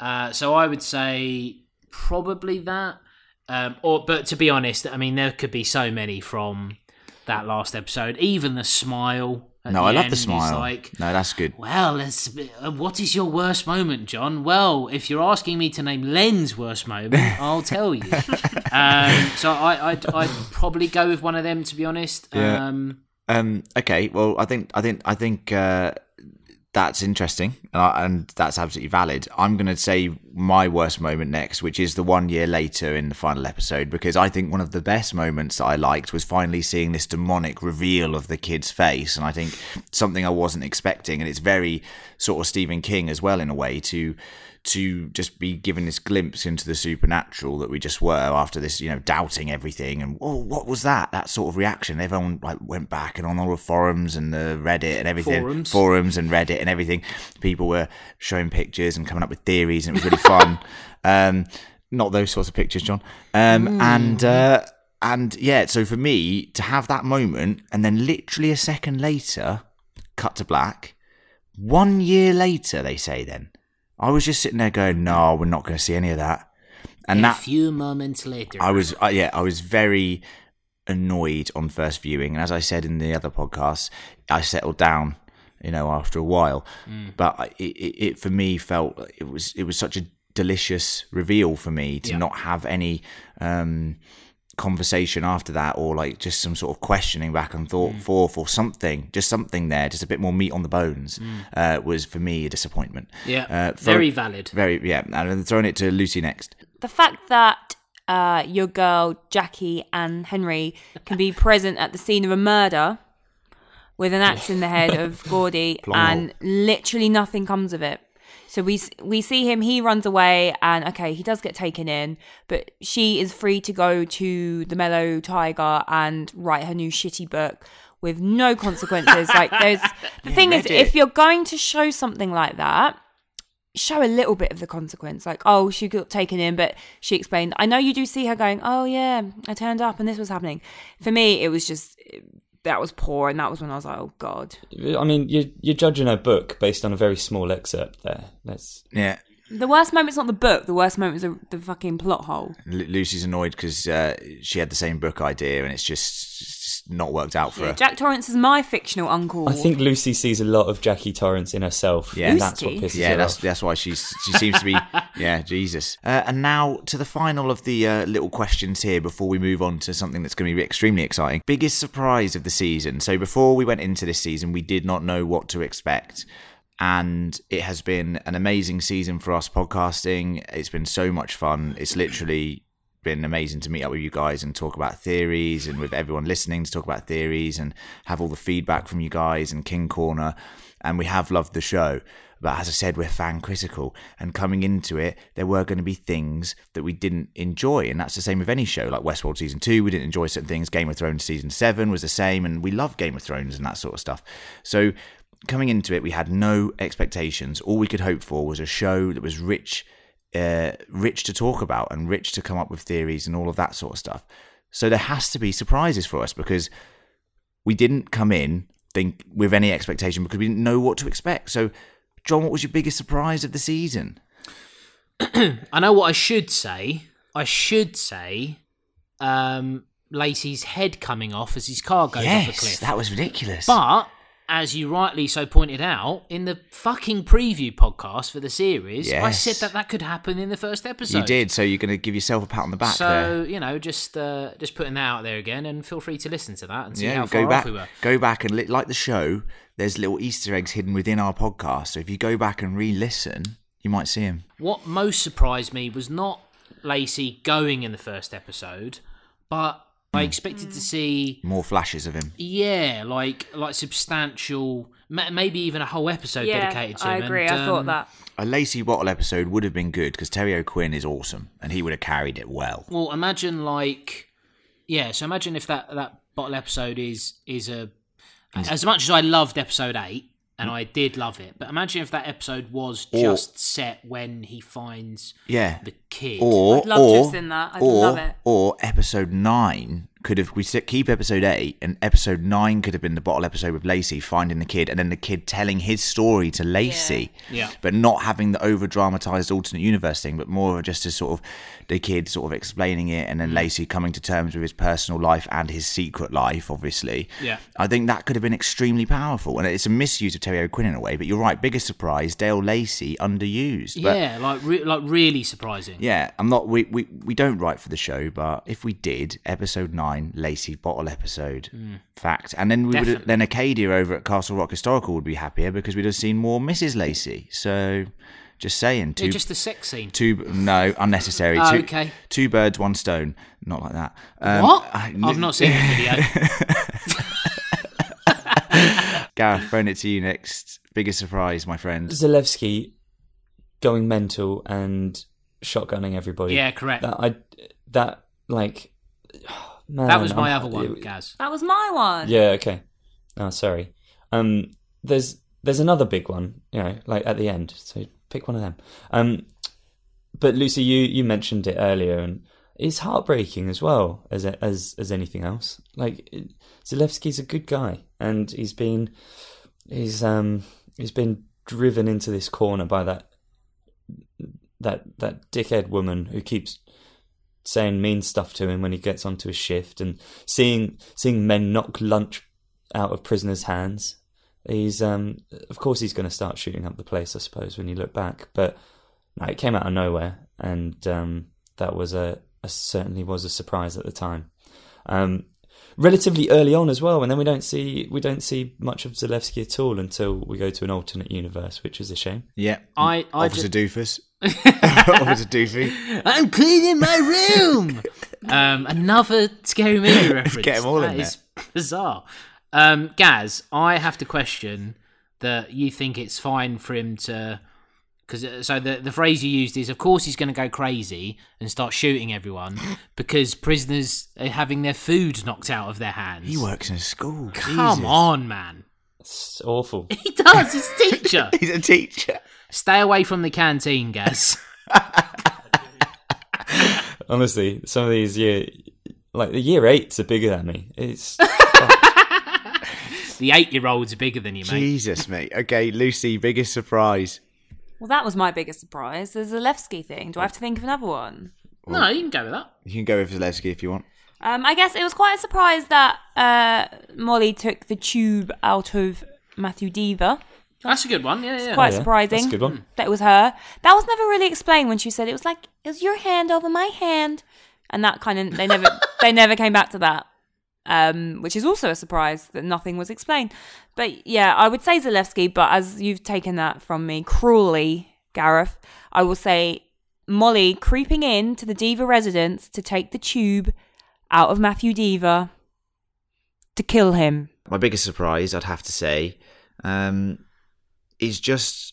Uh, so I would say probably that. Um, or, but to be honest, I mean, there could be so many from that last episode. Even the smile. No, I love the smile. Like, no, that's good. well, what is your worst moment, John? Well, if you're asking me to name Len's worst moment, [laughs] I'll tell you. um, so I, I'd, I'd probably go with one of them, to be honest. Yeah. Um, Um, okay, well, I think I think I think uh, that's interesting, and, I, and that's absolutely valid. I'm going to say my worst moment next, which is the one year later in the final episode, because I think one of the best moments that I liked was finally seeing this demonic reveal of the kid's face, and I think something I wasn't expecting, and it's very sort of Stephen King as well in a way to to just be given this glimpse into the supernatural that we just were after this, you know, doubting everything and oh, what was that? That sort of reaction. Everyone like went back and on all the forums and the Reddit and everything, Forums. forums and Reddit and everything. People were showing pictures and coming up with theories, and it was really fun. [laughs] um, not those sorts of pictures, John. Um, and uh, and yeah, so for me to have that moment and then literally a second later, cut to black, one year later, they say then, I was just sitting there going, no, we're not going to see any of that. And that a that, few moments later. I was, uh, yeah, I was very annoyed on first viewing. And as I said in the other podcast, I settled down, you know, after a while. But it, it, it, for me, felt it was, it was such a delicious reveal for me to Yeah. not have any, um, conversation after that or like just some sort of questioning back and thought forth or something just something there just a bit more meat on the bones uh, was for me a disappointment. Yeah, uh, throw- very valid. very yeah. And I'm throwing it to lucy next. The fact that uh, your girl Jackie and Henry can be present at the scene of a murder with an axe in the head of [laughs] Gordy, and literally nothing comes of it. So we we see him. He runs away, and okay, he does get taken in, but she is free to go to the Mellow Tiger and write her new shitty book with no consequences. like there's [laughs] the thing is, if you're going to show something like that, show a little bit of the consequence. Like, oh, she got taken in, but she explained. I know you do see her going, oh, yeah, I turned up and this was happening. For me, it was just, that was poor. And that was when I was like, oh, God. I mean, you're, you're judging a book based on a very small excerpt there. That's yeah The worst moment's not the book, the worst moment is the, the fucking plot hole. Lu- lucy's annoyed because uh, she had the same book idea and it's just, it's just not worked out for her Jack Torrance is my fictional uncle. I think Lucy sees a lot of Jackie Torrance in herself. Yeah. and that's what pisses Yeah, her that's off. that's why she's she seems to be [laughs] yeah Jesus. Uh, and now to the final of the uh, little questions here before we move on to something that's going to be extremely exciting. Biggest surprise of the season. So before we went into this season, we did not know what to expect. And it has been an amazing season for us podcasting. It's been so much fun. It's literally been amazing to meet up with you guys and talk about theories and with everyone listening to talk about theories and have all the feedback from you guys and King Corner. And we have loved the show. But as I said, we're fan critical. And coming into it, there were going to be things that we didn't enjoy. And that's the same with any show, like Westworld season two. We didn't enjoy certain things. Game of Thrones season seven was the same. And we love Game of Thrones and that sort of stuff. So coming into it, we had no expectations. All we could hope for was a show that was rich uh, rich to talk about and rich to come up with theories and all of that sort of stuff. So there has to be surprises for us because we didn't come in think with any expectation because we didn't know what to expect. So, John, what was your biggest surprise of the season? [clears throat] I know what I should say. I should say, um, Lacey's head coming off as his car goes off a cliff. that was ridiculous. But as you rightly so pointed out in the fucking preview podcast for the series, I said that that could happen in the first episode. you did, so you're going to give yourself a pat on the back So there. you know, just uh, just putting that out there again, and feel free to listen to that and see Yeah, how far go back, off we were. go back and li- like the show. There's little Easter eggs hidden within our podcast. So if you go back and re-listen, you might see them. What most surprised me was not Lacey going in the first episode, but I Hmm. expected to see More flashes of him. yeah, like like substantial, maybe even a whole episode dedicated to I him. I agree. and, I thought um, that. A Lacey Bottle episode would have been good because Terry O'Quinn is awesome and he would have carried it well. Well, imagine like yeah. So imagine if that that bottle episode is is a as much as I loved episode eight and I did love it, but imagine if that episode was Or- just set when he finds Yeah. the kid. Or I'd love to have seen that. I'd or, love it. Or episode nine could have we keep episode eight and episode nine could have been the bottle episode with Lacey finding the kid and then the kid telling his story to Lacey. Yeah. But not having the over dramatized alternate universe thing, but more of just a sort of the kid sort of explaining it and then Mm. Lacey coming to terms with his personal life and his secret life, obviously. Yeah. I think that could have been extremely powerful. And it's a misuse of Terry O'Quinn in a way, but you're right, biggest surprise, Dale Lacey underused. But yeah, like re- like really surprising. yeah, I'm not. We, we we don't write for the show, but if we did, episode nine, Lacey bottle episode, fact, and then we would then Acadia over at Castle Rock Historical would be happier because we'd have seen more Mrs. Lacey. So, just saying, two Yeah, just the sex scene. two no unnecessary. Oh, [laughs] two, okay. two birds, one stone. Not like that. Um, what? I- I've not seen the video. [laughs] [laughs] Gareth, throwing it to you next. Biggest surprise, my friend. Zalewski going mental and shotgunning everybody. yeah, correct. That I that like man, that was my I'm- other one, it- Gaz. That was my one. Yeah, okay. Oh, sorry. Um, there's there's another big one, you know, like at the end. So pick one of them. Um, but Lucy, you you mentioned it earlier, and it's heartbreaking as well as as as anything else. Like Zalewski's a good guy, and he's been he's um he's been driven into this corner by that that that dickhead woman who keeps saying mean stuff to him when he gets onto his shift and seeing seeing men knock lunch out of prisoners' hands. He's um of course he's going to start shooting up the place, I suppose, when you look back. But no, it came out of nowhere, and um, that was a, a, certainly was a surprise at the time. Um, relatively early on as well, and then we don't see we don't see much of Zalewski at all until we go to an alternate universe, which is a shame. Yeah, I- I Officer ju- Doofus. [laughs] Officer Doofy. I'm cleaning my room. um, another scary movie [laughs] reference. Get 'em all That in is bizarre. Um, Gaz, I have to question that you think it's fine for him to. Because uh, so the the phrase you used is, of course, he's going to go crazy and start shooting everyone [laughs] because prisoners are having their food knocked out of their hands. He works in a school. Come Jesus. on, man. It's awful. [laughs] He does. He's a teacher. [laughs] He's a teacher. Stay away from the canteen, Gaz. Honestly, some of these year like the year eights are bigger than me. It's The eight year olds are bigger than you, mate. Jesus, mate. Okay, Lucy, biggest surprise. Well, that was my biggest surprise. The Zalewski thing. Do I have to think of another one? No, you can go with that. You can go with Zalewski if you want. Um, I guess it was quite a surprise that uh, Molly took the tube out of Matthew Deaver. That's a good one. Yeah, yeah. Quite yeah, surprising. that's a good one. That it was her. That was never really explained when she said it was like it was your hand over my hand, and that kind of they never [laughs] they never came back to that. Um, which is also a surprise that nothing was explained. But yeah, I would say Zalewski, but as you've taken that from me cruelly, Gareth, I will say Molly creeping in to the Deaver residence to take the tube out of Matthew Deaver to kill him. My biggest surprise, I'd have to say, um, is just.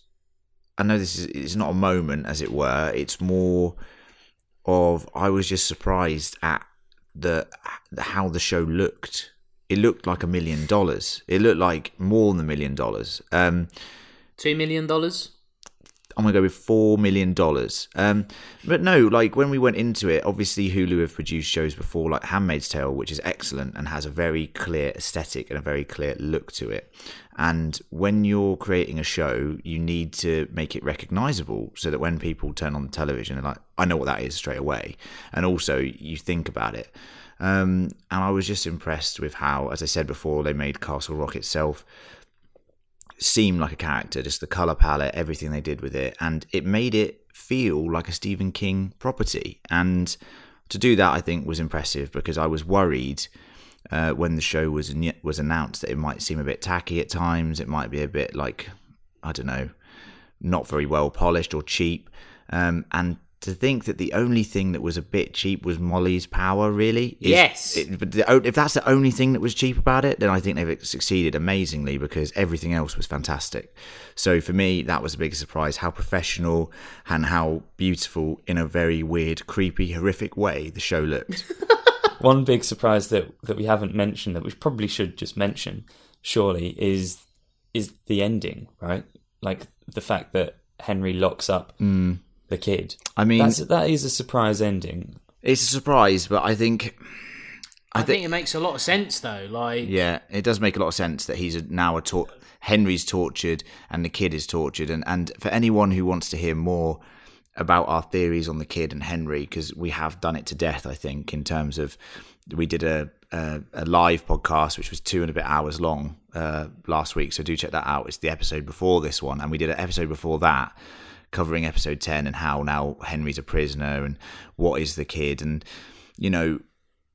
I know this is it's not a moment, as it were. It's more of I was just surprised at the how the show looked. It looked like a million dollars. It looked like more than a million dollars. Um, Two million dollars. I'm gonna go with four million dollars. Um, but no, like when we went into it, obviously Hulu have produced shows before, like *Handmaid's Tale*, which is excellent and has a very clear aesthetic and a very clear look to it. And when you're creating a show, you need to make it recognizable so that when people turn on the television, they're like, "I know what that is straight away," and also you think about it. Um, and I was just impressed with how, as I said before, they made Castle Rock itself seem like a character, just the color palette, everything they did with it, and it made it feel like a Stephen King property. And to do that, I think was impressive because I was worried uh, when the show was was announced that it might seem a bit tacky at times. It might be a bit like I don't know, not very well polished or cheap. Um, and to think that the only thing that was a bit cheap was Molly's power, really. is- Yes. it- but the, if that's the only thing that was cheap about it, then I think they've succeeded amazingly because everything else was fantastic. So for me, that was a big surprise how professional and how beautiful, in a very weird, creepy, horrific way, the show looked. [laughs] One big surprise that that we haven't mentioned that we probably should just mention, surely, is is the ending, right? Like the fact that Henry locks up mm. The kid. I mean, That's that is a surprise ending. it's a surprise, but I think. I think it makes a lot of sense though. Like, Yeah, it does make a lot of sense that he's now a tor- Henry's tortured and the kid is tortured, and and for anyone who wants to hear more about our theories on the kid and Henry, because we have done it to death, I think, in terms of we did a a, a live podcast which was two and a bit hours long uh, last week, so do check that out. It's the episode before this one, and we did an episode before that covering episode 10 and how now Henry's a prisoner and what is the kid and you know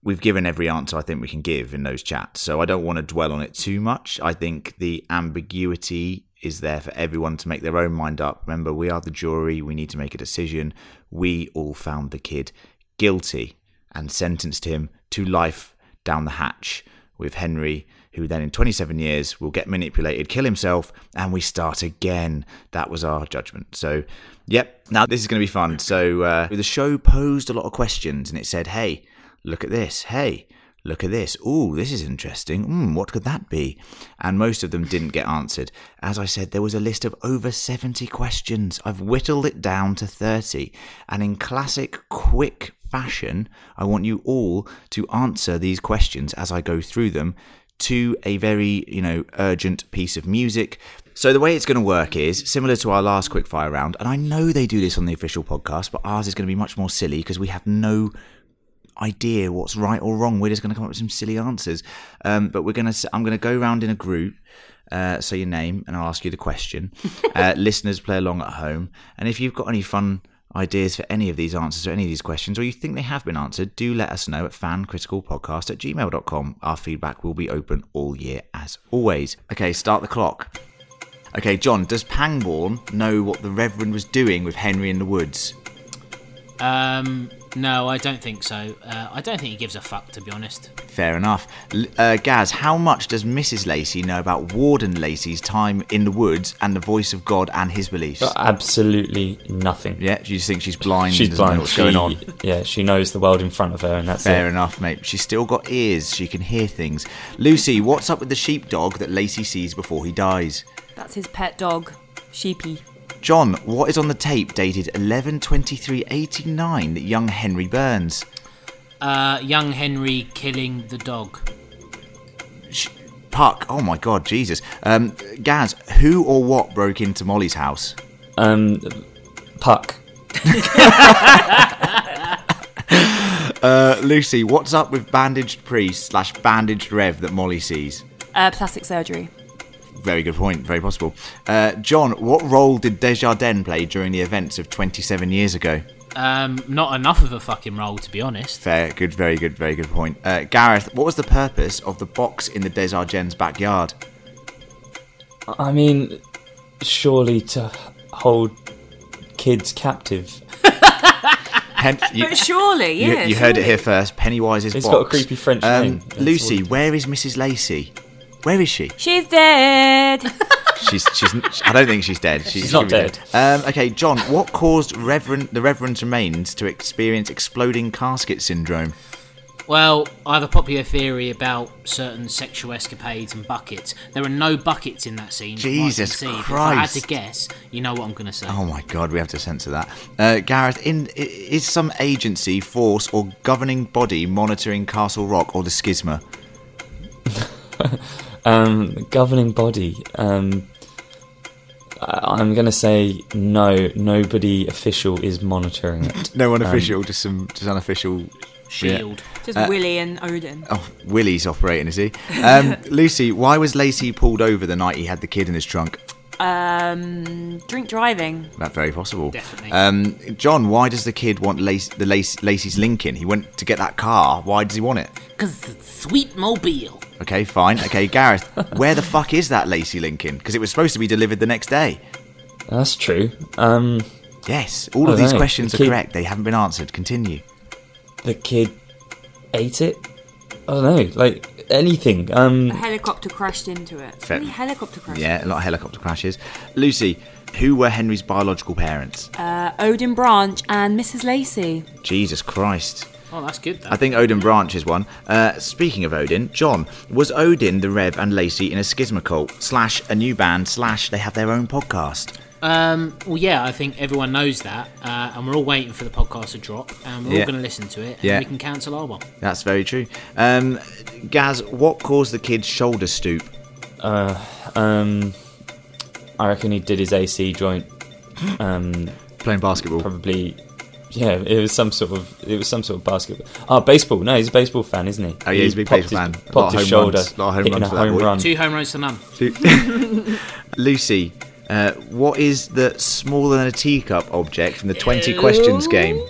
we've given every answer I think we can give in those chats. So I don't want to dwell on it too much. I think the ambiguity is there for everyone to make their own mind up. Remember, we are the jury. We need to make a decision. We all found the kid guilty and sentenced him to life down the hatch with Henry, who then in 27 years will get manipulated, kill himself, and we start again. That was our judgment. So, yep, now this is going to be fun. So, uh, the show posed a lot of questions and it said, hey, look at this. Hey, look at this. Ooh, this is interesting. Hmm, what could that be? And most of them didn't get answered. As I said, there was a list of over 70 questions. I've whittled it down to 30. And in classic, quick fashion, I want you all to answer these questions as I go through them to a very, you know, urgent piece of music. So the way it's going to work is similar to our last quickfire round, and I know they do this on the official podcast, but ours is going to be much more silly because we have no idea what's right or wrong. We're just going to come up with some silly answers. Um, but we're going to, I'm going to go around in a group. Uh, say your name, and I'll ask you the question. [laughs] Uh, listeners, play along at home, and if you've got any fun ideas for any of these answers or any of these questions, or you think they have been answered, do let us know at fancriticalpodcast at gmail.com. Our feedback will be open all year as always. Okay, start the clock. Okay, John, does Pangborn know what the Reverend was doing with Henry in the woods? Um, no, I don't think so. Uh, I don't think he gives a fuck, to be honest. Fair enough. Uh, Gaz, how much does Mrs. Lacey know about Warden Lacey's time in the woods and the voice of God and his beliefs? Absolutely nothing. Yeah, do you think she's blind? She's and doesn't know blind. what's She, going on? Yeah, she knows the world in front of her, and that's Fair it. enough, mate. She's still got ears. She can hear things. Lucy, what's up with the sheepdog that Lacey sees before he dies? That's his pet dog, Sheepy. John, what is on the tape dated 11.23.89 that young Henry burns? Uh, young Henry killing the dog. Sh- Puck, oh my god, Jesus. Um, Gaz, who or what broke into Molly's house? Um, Puck. [laughs] Uh, Lucy, what's up with bandaged priest slash bandaged rev that Molly sees? Uh, plastic surgery. Very good point, very possible. Uh, John, what role did Desjardins play during the events of 27 years ago? Um, not enough of a fucking role, to be honest. Fair, good, very good, very good point. Uh, Gareth, what was the purpose of the box in the Desjardins backyard? I mean, surely to hold kids captive. [laughs] Pen- you, But surely, you- yeah. you heard it here first. Pennywise's It's box. got a creepy French um, name. That's Lucy, all. where is Mrs. Lacey? Where is she? She's dead. [laughs] She's, she's. I don't think she's dead. She's, She's not she'll be Um, okay, John, what caused Reverend the Reverend's remains to experience exploding casket syndrome? Well, I have a popular theory about certain sexual escapades and buckets. There are no buckets in that scene. from I Jesus see, but If I had Christ. to guess, you know what I'm going to say. Oh my God, we have to censor that. Uh, Gareth, in is some agency, force, or governing body monitoring Castle Rock or the Schisma? [laughs] Um, governing body. Um, I- I'm going to say no. Nobody official is monitoring it. [laughs] No one unofficial, just some just unofficial. Shield. Just Uh, Willie and Odin. Oh, Willie's operating, is he? Um, [laughs] Lucy, why was Lacey pulled over the night he had the kid in his trunk? Um, drink driving. That's very possible. Definitely. Um, John, why does the kid want Lace, the Lace, Lacey's Lincoln? He went to get that car. Why does he want it? Because it's sweet mobile. Okay, fine. Okay, Gareth, where the fuck is that Lacey Lincoln? Because it was supposed to be delivered the next day. That's true. Um, Yes, all of these know. questions The are kid- correct. They haven't been answered. Continue. the kid ate it. I don't know, like anything. Um, A helicopter crashed into it. Fair- How many helicopter crashes? Yeah, a lot of helicopter crashes. Lucy, who were Henry's biological parents? Uh, Odin Branch and Mrs. Lacey. Jesus Christ. Oh, that's good, though. I think Odin Branch is one. Uh, speaking of Odin, John, was Odin the Rev and Lacey in a schisma cult slash a new band slash they have their own podcast? Um, well, yeah, I think everyone knows that, uh, and we're all waiting for the podcast to drop, and we're Yeah. all going to listen to it, and Yeah. we can cancel our one. That's very true. Um, Gaz, what caused the kid's shoulder stoop? um, I reckon he did his AC joint. Um, Playing basketball. probably, yeah. It was some sort of, it was some sort of basketball. Oh, baseball. No, he's a baseball fan, isn't he? Oh, yeah, he's a big baseball fan. A lot Popped his home shoulder, runs. A lot of home hitting runs a for home run. Two home runs to none. [laughs] Lucy, uh, what is the smaller than a teacup object from the 20 questions game?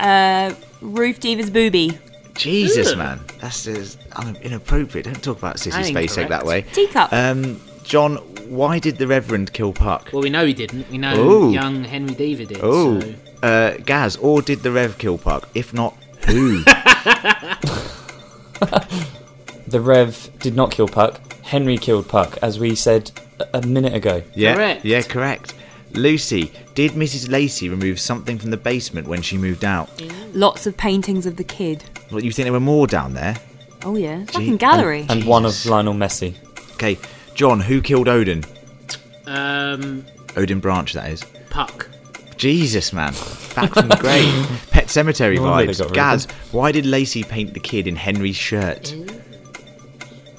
Uh, Ruth Deaver's booby. Jesus, Ugh. man. That's just inappropriate. Don't talk about Sissy's face ache that way. Teacup. Um, John, why did the Reverend kill Puck? Well, we know he didn't. We know Ooh. young Henry Deaver did. Oh, So. Uh, Gaz, or did the Rev kill Puck? If not, who? [laughs] The Rev did not kill Puck. Henry killed Puck, as we said a a minute ago. yeah, Correct. yeah, correct. Lucy, did Mrs. Lacey remove something from the basement when she moved out? Lots of paintings of the kid. Well, you think there were more down there? Oh yeah, Gee, fucking gallery. And one of Lionel Messi. Okay, John, who killed Odin? Um, Odin Branch, that is. Puck. Jesus, man. Back from the grave. [laughs] Pet Sematary No vibes. got of Gaz, why did Lacey paint the kid in Henry's shirt?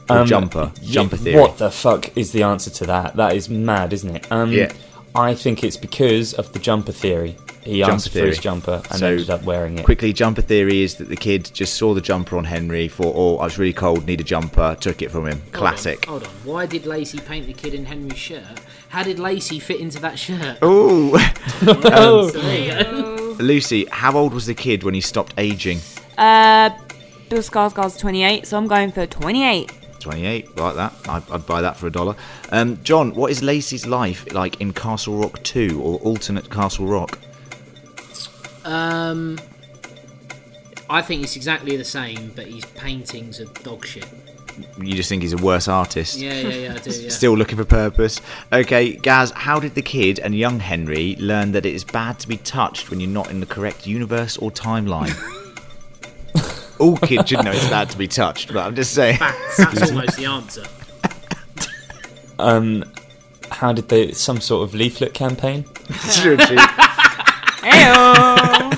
Or Um, jumper. yeah, Jumper theory. What the fuck is the answer to that? That is mad, isn't it? Um, Yeah. I think it's because of the jumper theory. He Jumper asked for theory. his jumper and So, ended up wearing it. Quickly, jumper theory is that the kid just saw the jumper on Henry, thought, oh, I was really cold, need a jumper, took it from him. Classic. Hold on. Hold on. Why did Lacey paint the kid in Henry's shirt? How did Lacey fit into that shirt? Ooh. So there you go. Lucy, how old was the kid when he stopped aging? Uh, Bill Skarsgård's 28, so I'm going for 28. 28, like that. I'd, I'd buy that for a dollar. Um, John, what is Lacey's life like in Castle Rock 2 or alternate Castle Rock? Um, I think it's exactly the same, but his paintings are dog shit. You just think he's a worse artist. Yeah, yeah, yeah, I do. Yeah. Still looking for purpose. Okay, Gaz, how did the kid and young Henry learn that it is bad to be touched when you're not in the correct universe or timeline? [laughs] All kids should know it's bad to be touched, but I'm just saying. Facts. That's almost the answer. [laughs] Um, how did they? Some sort of leaflet campaign? True, true. Heyo!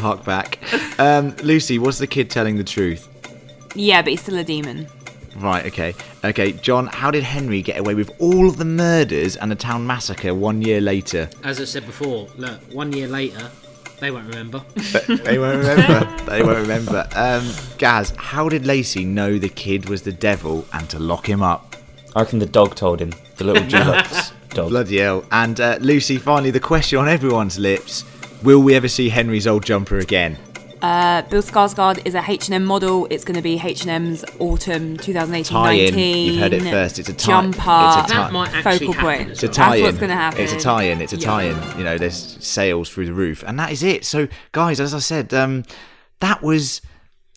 Hark back. Um, Lucy, was the kid telling the truth? yeah, but he's still a demon. Right, okay. Okay, John, how did Henry get away with all of the murders and the town massacre one year later? As I said before, look, one year later, they won't remember. They won't remember. [laughs] they won't remember. Um, Gaz, how did Lacey know the kid was the devil and to lock him up? I reckon the dog told him. The little [laughs] Dulux dog. Bloody hell. And uh, Lucy, finally, the question on everyone's lips Will we ever see Henry's old jumper again? Uh, Bill Skarsgård is a H&M model. It's going to be H&M's autumn 2018-19. Tie-in. You've heard it first. It's a tie- jumper. it's a tie- that might actually focal point. as It's a tie-in. That's what's gonna happen. It's a tie-in. It's a Yeah. tie-in. You know, there's sales through the roof, and that is it. So, guys, as I said, um, that was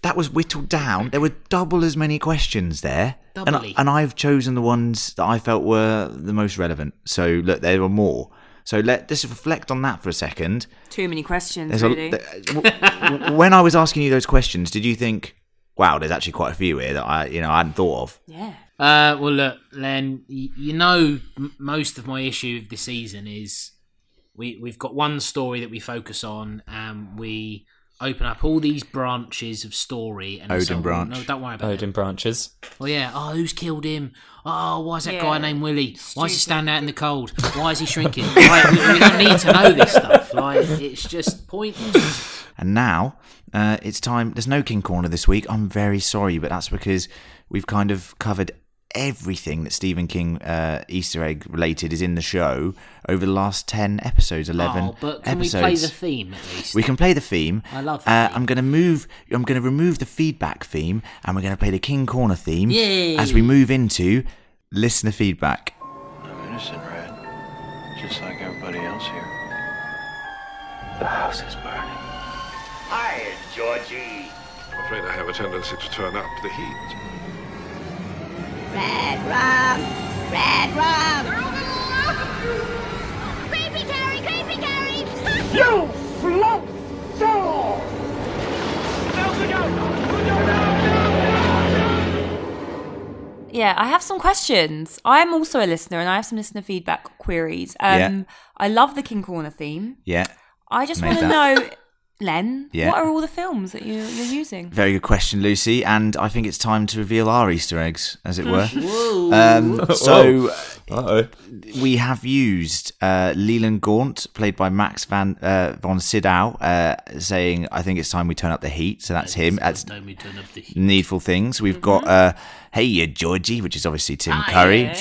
that was whittled down. There were double as many questions there, and, I, and I've chosen the ones that I felt were the most relevant. So, look, there were more. So let us reflect on that for a second. Too many questions, There's really. a, th- w- w- when I was asking you those questions, did you think, "Wow, there's actually quite a few here that I, you know, I hadn't thought of"? yeah. Uh, well, look, Len, you know, m- most of my issue of the season is we we've got one story that we focus on, and we open up all these branches of story. And Odin so- branch. No, don't worry about Odin branches. Oh yeah. Oh, who's killed him? Oh, why is that Yeah. guy named Willie? Why is he standing out in the cold? Why is he shrinking? [laughs] like, we, we don't need to know this stuff. Like, it's just pointless. And now uh, it's time. There's no King Corner this week. I'm very sorry, but that's because we've kind of covered everything that Stephen King uh, Easter egg related is in the show over the last 10 episodes, 11 Oh, but can episodes. we play the theme at least? We can play the theme. I love the Uh, theme. I'm going to move. I'm going to remove the feedback theme, and we're going to play the King Corner theme Yay. as we move into listener feedback. I'm innocent, Red. Just like everybody else here. The house is burning. Hi, Georgie. I'm afraid I have a tendency to turn up the heat. Red rum! Red rum! Creepy Carrie, creepy Carrie! You float soul! No, good job! Good job! Yeah, I have some questions. I'm also a listener and I have some listener feedback queries. Um, Yeah. I love the King Corner theme. Yeah. I just want to know, [laughs] Len, Yeah. what are all the films that you, you're using? Very good question, Lucy. And I think it's time to reveal our Easter eggs, as it were. Um, so Uh oh. we have used uh, Leland Gaunt, played by Max Van uh, von Sydow, uh, saying, "I think it's time we turn up the heat." So that's him. That's Don't we turn up the heat? needful things. We've got uh, "Hey, you Georgie," which is obviously Tim Curry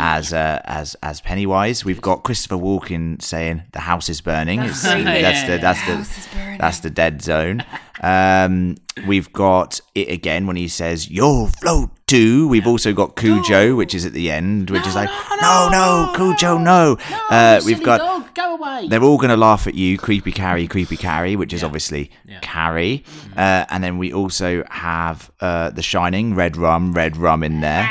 as uh, as as Pennywise. We've got Christopher Walken saying, "The house is burning." [laughs] It's, creepy. that's the that's house the burning. that's the dead zone. Um, we've got it again when he says, "You'll float too." We've also got Cujo, which is at the end, which is like, "No, no, Cujo, no." uh, we've got. dog, go away. They're all going to laugh at you, creepy Carrie, creepy Carrie, which is obviously Carrie. Uh, and then we also have uh, The Shining, Red Rum, Red Rum in there.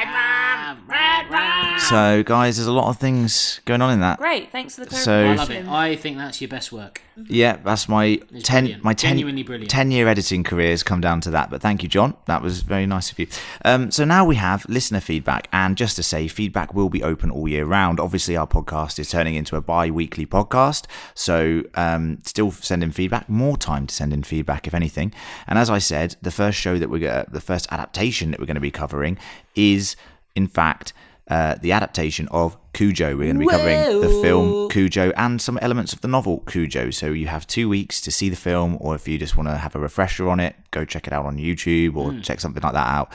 So, guys, there's a lot of things going on in that. Great, thanks for the So- I love it. I think that's your best work. Yeah, that's my ten brilliant. my ten Genuinely brilliant. ten year editing career has come down to that. But thank you, John. That was very nice of you. Um, so now we have listener feedback, and just to say, feedback will be open all year round. Obviously, our podcast is turning into a bi-weekly podcast, so um, still send in feedback. More time to send in feedback, if anything. And as I said, the first show that we're gonna, the first adaptation that we're going to be covering is, in fact. Uh, the adaptation of Cujo. We're going to be covering the film Cujo and some elements of the novel Cujo. So you have two weeks to see the film, or if you just want to have a refresher on it, go check it out on YouTube or check something like that out,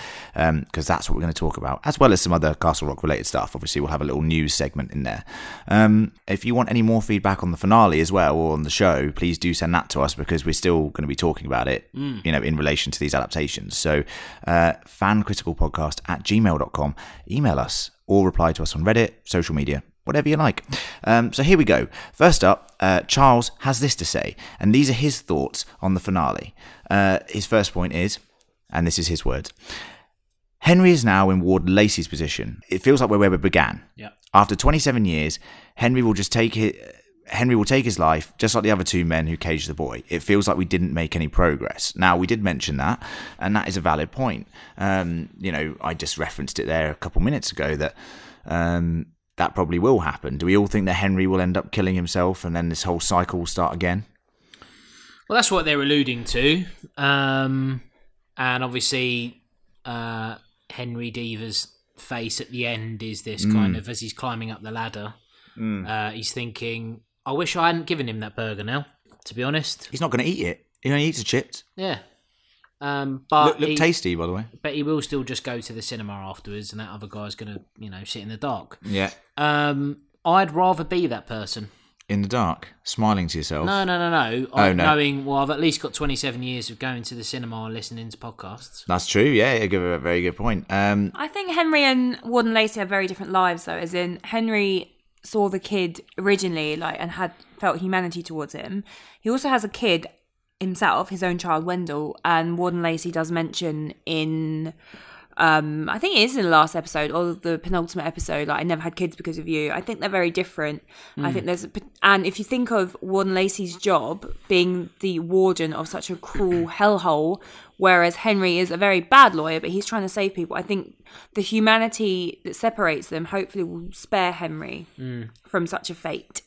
because that's what we're going to talk about, as well as some other Castle Rock related stuff. Obviously, we'll have a little news segment in there. Um, if you want any more feedback on the finale as well or on the show, please do send that to us because we're still going to be talking about it, you know, in relation to these adaptations. So, uh, fancriticalpodcast at gmail.com. Email us or reply to us on Reddit, social media, whatever you like. Um, so here we go. First up, uh, Charles has this to say, and these are his thoughts on the finale. Uh, his first point is, and this is his words Henry is now in Ward Lacey's position. It feels like we're where we began. Yeah. After 27 years, Henry will just take it. Henry will take his life just like the other two men who caged the boy. It feels like we didn't make any progress. Now we did mention that, and that is a valid point. Um, you know, I just referenced it there a couple minutes ago that um, that probably will happen. Do we all think that Henry will end up killing himself, and then this whole cycle will start again? Well, that's what they're alluding to. Um, and obviously, uh, Henry Deaver's face at the end is this kind of as he's climbing up the ladder. Uh, he's thinking, "I wish I hadn't given him that burger." Now, to be honest, He's not going to eat it. He only eats the chips. yeah. Um, but Look, look he, tasty, by the way. but he will still just go to the cinema afterwards, and that other guy's gonna, you know, sit in the dark. Yeah, Um, I'd rather be that person. in the dark, smiling to yourself. No, no, no, no. Oh, I- no. Knowing, well, I've at least got 27 years of going to the cinema and listening to podcasts. That's true. Yeah, you give a very good point. Um, I think Henry and Warden Lacey have very different lives, though. As in, Henry saw the kid originally, like, and had felt humanity towards him. He also has a kid himself, his own child, Wendell, and Warden Lacey does mention in. Um, I think it is in the last episode or the penultimate episode. Like, I never had kids because of you. I think they're very different. I think there's, a, and if you think of Warden Lacey's job being the warden of such a cruel hellhole, whereas Henry is a very bad lawyer, but he's trying to save people. I think the humanity that separates them hopefully will spare Henry from such a fate.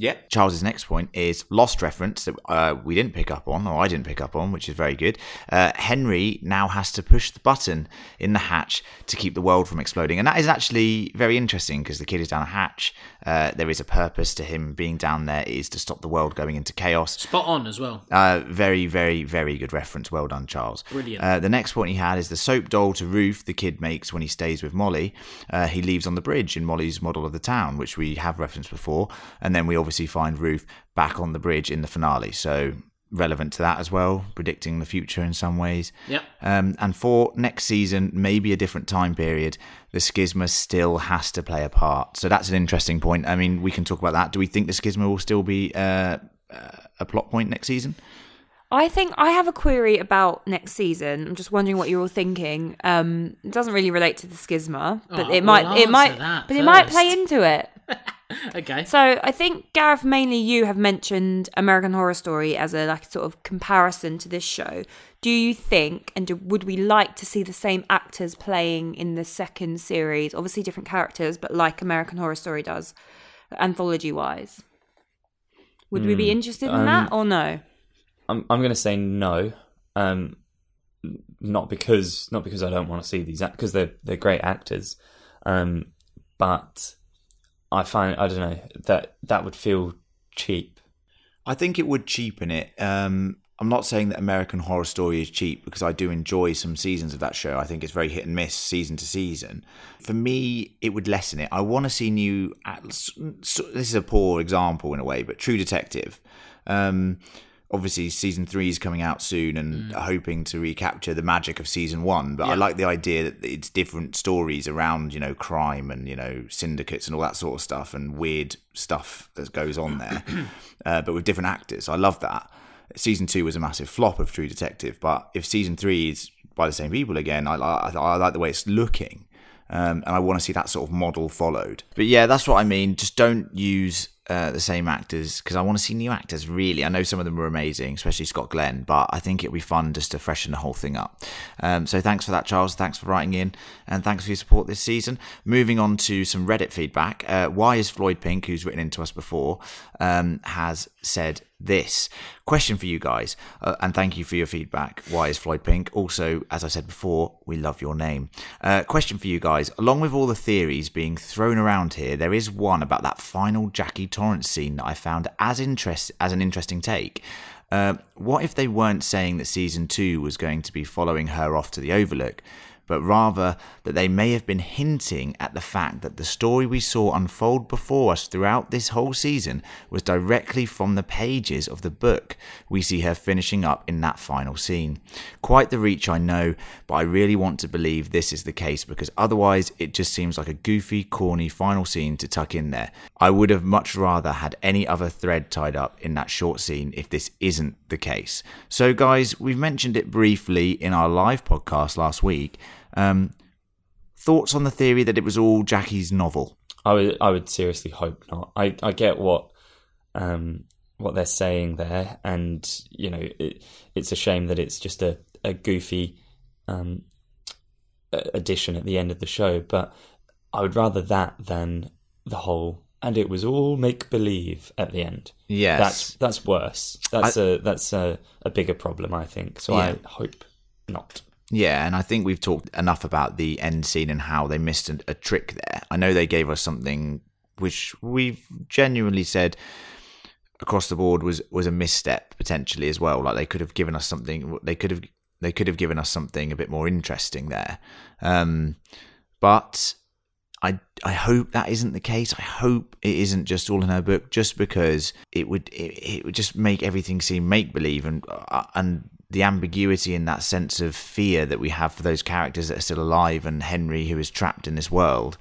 Yeah. Charles's next point is lost reference that uh, we didn't pick up on, or I didn't pick up on, which is very good. Uh, Henry now has to push the button in the hatch to keep the world from exploding, and that is actually very interesting because the kid is down a hatch. Uh, there is a purpose to him being down there. It is to stop the world going into chaos. Spot on as well. Uh, very, very, very good reference. Well done, Charles. Brilliant. Uh, the next point he had is the soap doll to roof the kid makes when he stays with Molly. Uh, he leaves on the bridge in Molly's model of the town, which we have referenced before. And then we obviously find Ruth back on the bridge in the finale. So relevant to that as well, predicting the future in some ways. Yeah. Um, and for next season, maybe a different time period, the schisma still has to play a part. So that's an interesting point. I mean, we can talk about that. Do we think the schisma will still be uh, uh, a plot point next season? I think I have a query about next season. I'm just wondering what you're all thinking. Um, it doesn't really relate to the schisma, but Oh, it well, might, it might, that but it might play into it. [laughs] [laughs] Okay. So I think Gareth, mainly you have mentioned American Horror Story as a like sort of comparison to this show. Do you think, and do, would we like to see the same actors playing in the second series? Obviously, different characters, but like American Horror Story does, anthology wise. Would we be interested in um, that or no? I'm I'm going to say no. Um, not because not because I don't want to see these because they're they're great actors, um, but I find I don't know that that would feel cheap. I think it would cheapen it. Um, I'm not saying that American Horror Story is cheap because I do enjoy some seasons of that show. I think it's very hit and miss season to season. For me, it would lessen it. I want to see new. This is a poor example in a way, but True Detective. Um, obviously, season three is coming out soon, and hoping to recapture the magic of season one. But I like the idea that it's different stories around, you know, crime and you know syndicates and all that sort of stuff, and weird stuff that goes on there, [clears throat] uh, but with different actors. I love that. Season two was a massive flop of True Detective, but if season three is by the same people again, I, I, I like the way it's looking. Um, and I want to see that sort of model followed. But yeah, that's what I mean. Just don't use uh, the same actors because I want to see new actors. Really, I know some of them were amazing, especially Scott Glenn, but I think it'll be fun just to freshen the whole thing up. Um, so thanks for that, Charles. Thanks for writing in, and thanks for your support this season. Moving on to some Reddit feedback. Uh, Why is Floyd Pink, who's written into us before, um, has said this question for you guys, uh, and thank you for your feedback. Why is Floyd Pink? Also, as I said before, we love your name. Uh, question for you guys: Along with all the theories being thrown around here, there is one about that final Jackie Torrance scene that I found as interest as an interesting take. Uh, what if they weren't saying that season two was going to be following her off to the Overlook? But rather that they may have been hinting at the fact that the story we saw unfold before us throughout this whole season was directly from the pages of the book we see her finishing up in that final scene. Quite the reach, I know, but I really want to believe this is the case because otherwise it just seems like a goofy, corny final scene to tuck in there. I would have much rather had any other thread tied up in that short scene if this isn't the case. So, guys, we've mentioned it briefly in our live podcast last week. Um, thoughts on the theory that it was all Jackie's novel? I would, I would seriously hope not. I, I get what, um, what they're saying there, and you know, it, it's a shame that it's just a, a goofy, um, addition at the end of the show. But I would rather that than the whole. And it was all make believe at the end. Yes, that's that's worse. That's I, a that's a, a bigger problem, I think. So yeah. I hope not. Yeah, and I think we've talked enough about the end scene and how they missed a, trick there. I know they gave us something which we've genuinely said across the board was was a misstep potentially as well. Like they could have given us something. They could have they could have given us something a bit more interesting there. Um, but I I hope that isn't the case. I hope it isn't just all in her book, just because it would it, it would just make everything seem make believe and uh, and the ambiguity and that sense of fear that we have for those characters that are still alive and Henry who is trapped in this world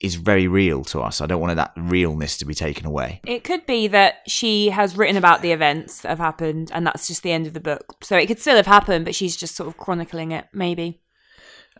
is very real to us. I don't want that realness to be taken away. It could be that she has written about the events that have happened and that's just the end of the book. So it could still have happened, but she's just sort of chronicling it, maybe.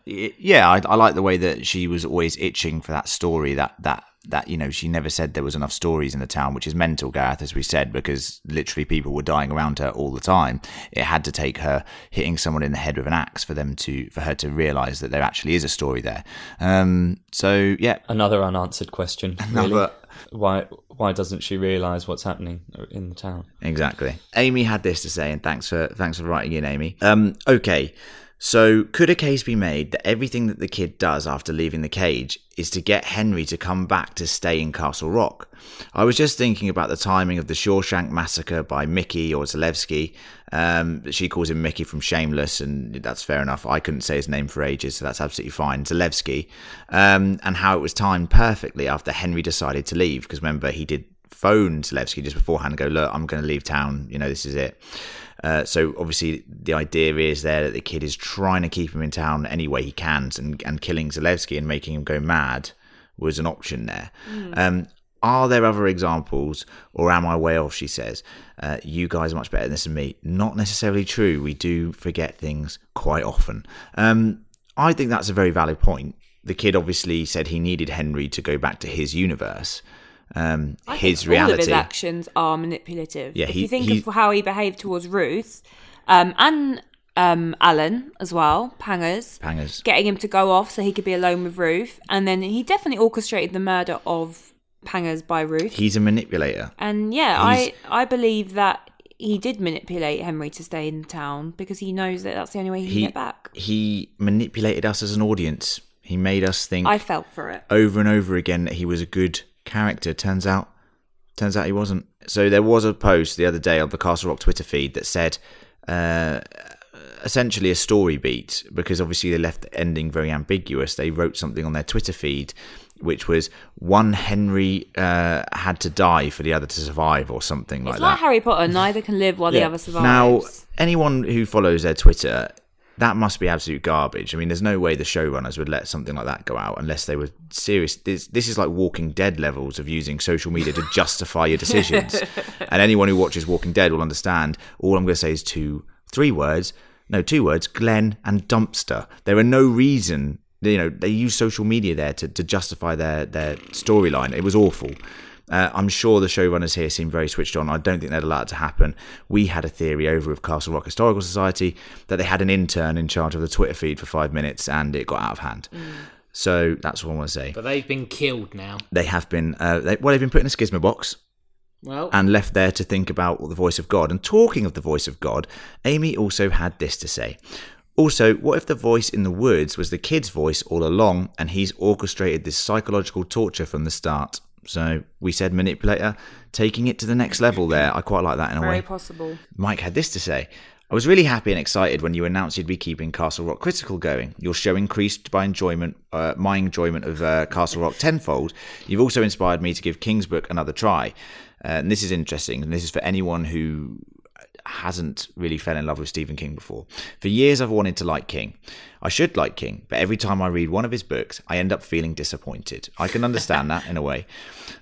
Yeah, I, I like the way that she was always itching for that story, that that that you know she never said there was enough stories in the town, which is mental, Gareth, as we said, because literally people were dying around her all the time. It had to take her hitting someone in the head with an axe for them to for her to realise that there actually is a story there. Um, so yeah, another unanswered question. [laughs] Another. Really. Why why doesn't she realise what's happening in the town? Exactly. Amy had this to say, and thanks for thanks for writing in, Amy. Um, okay. So, could a case be made that everything that the kid does after leaving the cage is to get Henry to come back to stay in Castle Rock? I was just thinking about the timing of the Shawshank massacre by Mickey or Zalewski. Um, she calls him Mickey from Shameless, and that's fair enough. I couldn't say his name for ages, so that's absolutely fine. Zalewski, um, and how it was timed perfectly after Henry decided to leave. Because remember, he did phone Zalewski just beforehand and go, Look, I'm going to leave town. You know, this is it. Uh, so obviously the idea is there that the kid is trying to keep him in town any way he can, and, and killing Zalewski and making him go mad was an option there. Mm. Um, are there other examples, or am I way off? She says, uh, "You guys are much better than this than me." Not necessarily true. We do forget things quite often. Um, I think that's a very valid point. The kid obviously said he needed Henry to go back to his universe um, his reality. All of his actions are manipulative. Yeah, if he, you think he, of how he behaved towards Ruth um, and um, Alan as well, Pangers, Pangers, getting him to go off so he could be alone with Ruth, and then he definitely orchestrated the murder of Pangers by Ruth. He's a manipulator, and yeah, He's... I I believe that he did manipulate Henry to stay in town because he knows that that's the only way he, he can get back. He manipulated us as an audience. He made us think. I felt for it over and over again that he was a good character. Turns out, turns out he wasn't. So there was a post the other day on the Castle Rock Twitter feed that said, uh, essentially a story beat because obviously they left the ending very ambiguous. They wrote something on their Twitter feed which was one Henry uh, had to die for the other to survive, or something it's like, like that. Harry Potter, neither can live while yeah. the other survives. Now, anyone who follows their Twitter that must be absolute garbage. I mean, there's no way the showrunners would let something like that go out unless they were serious. This, this is like Walking Dead levels of using social media to justify your decisions. [laughs] and anyone who watches Walking Dead will understand. All I'm going to say is two, three words. No, two words: Glenn and dumpster. There are no reason you know they use social media there to, to justify their their storyline. It was awful. Uh, I'm sure the showrunners here seem very switched on. I don't think they'd allow it to happen. We had a theory over with Castle Rock Historical Society that they had an intern in charge of the Twitter feed for five minutes and it got out of hand. So that's what I want to say. But they've been killed now. They have been, uh, they, well, they've been put in a schisma box Well, and left there to think about the voice of God. And talking of the voice of God, Amy also had this to say. Also, what if the voice in the woods was the kid's voice all along and he's orchestrated this psychological torture from the start? So we said manipulator, taking it to the next level there. I quite like that in a Very way. possible. Mike had this to say. I was really happy and excited when you announced you'd be keeping Castle Rock Critical going. Your show increased by enjoyment, uh, my enjoyment of uh, Castle Rock tenfold. You've also inspired me to give King's Book another try. Uh, and this is interesting, and this is for anyone who hasn't really fell in love with Stephen King before. For years, I've wanted to like King. I should like King, but every time I read one of his books, I end up feeling disappointed. I can understand that in a way.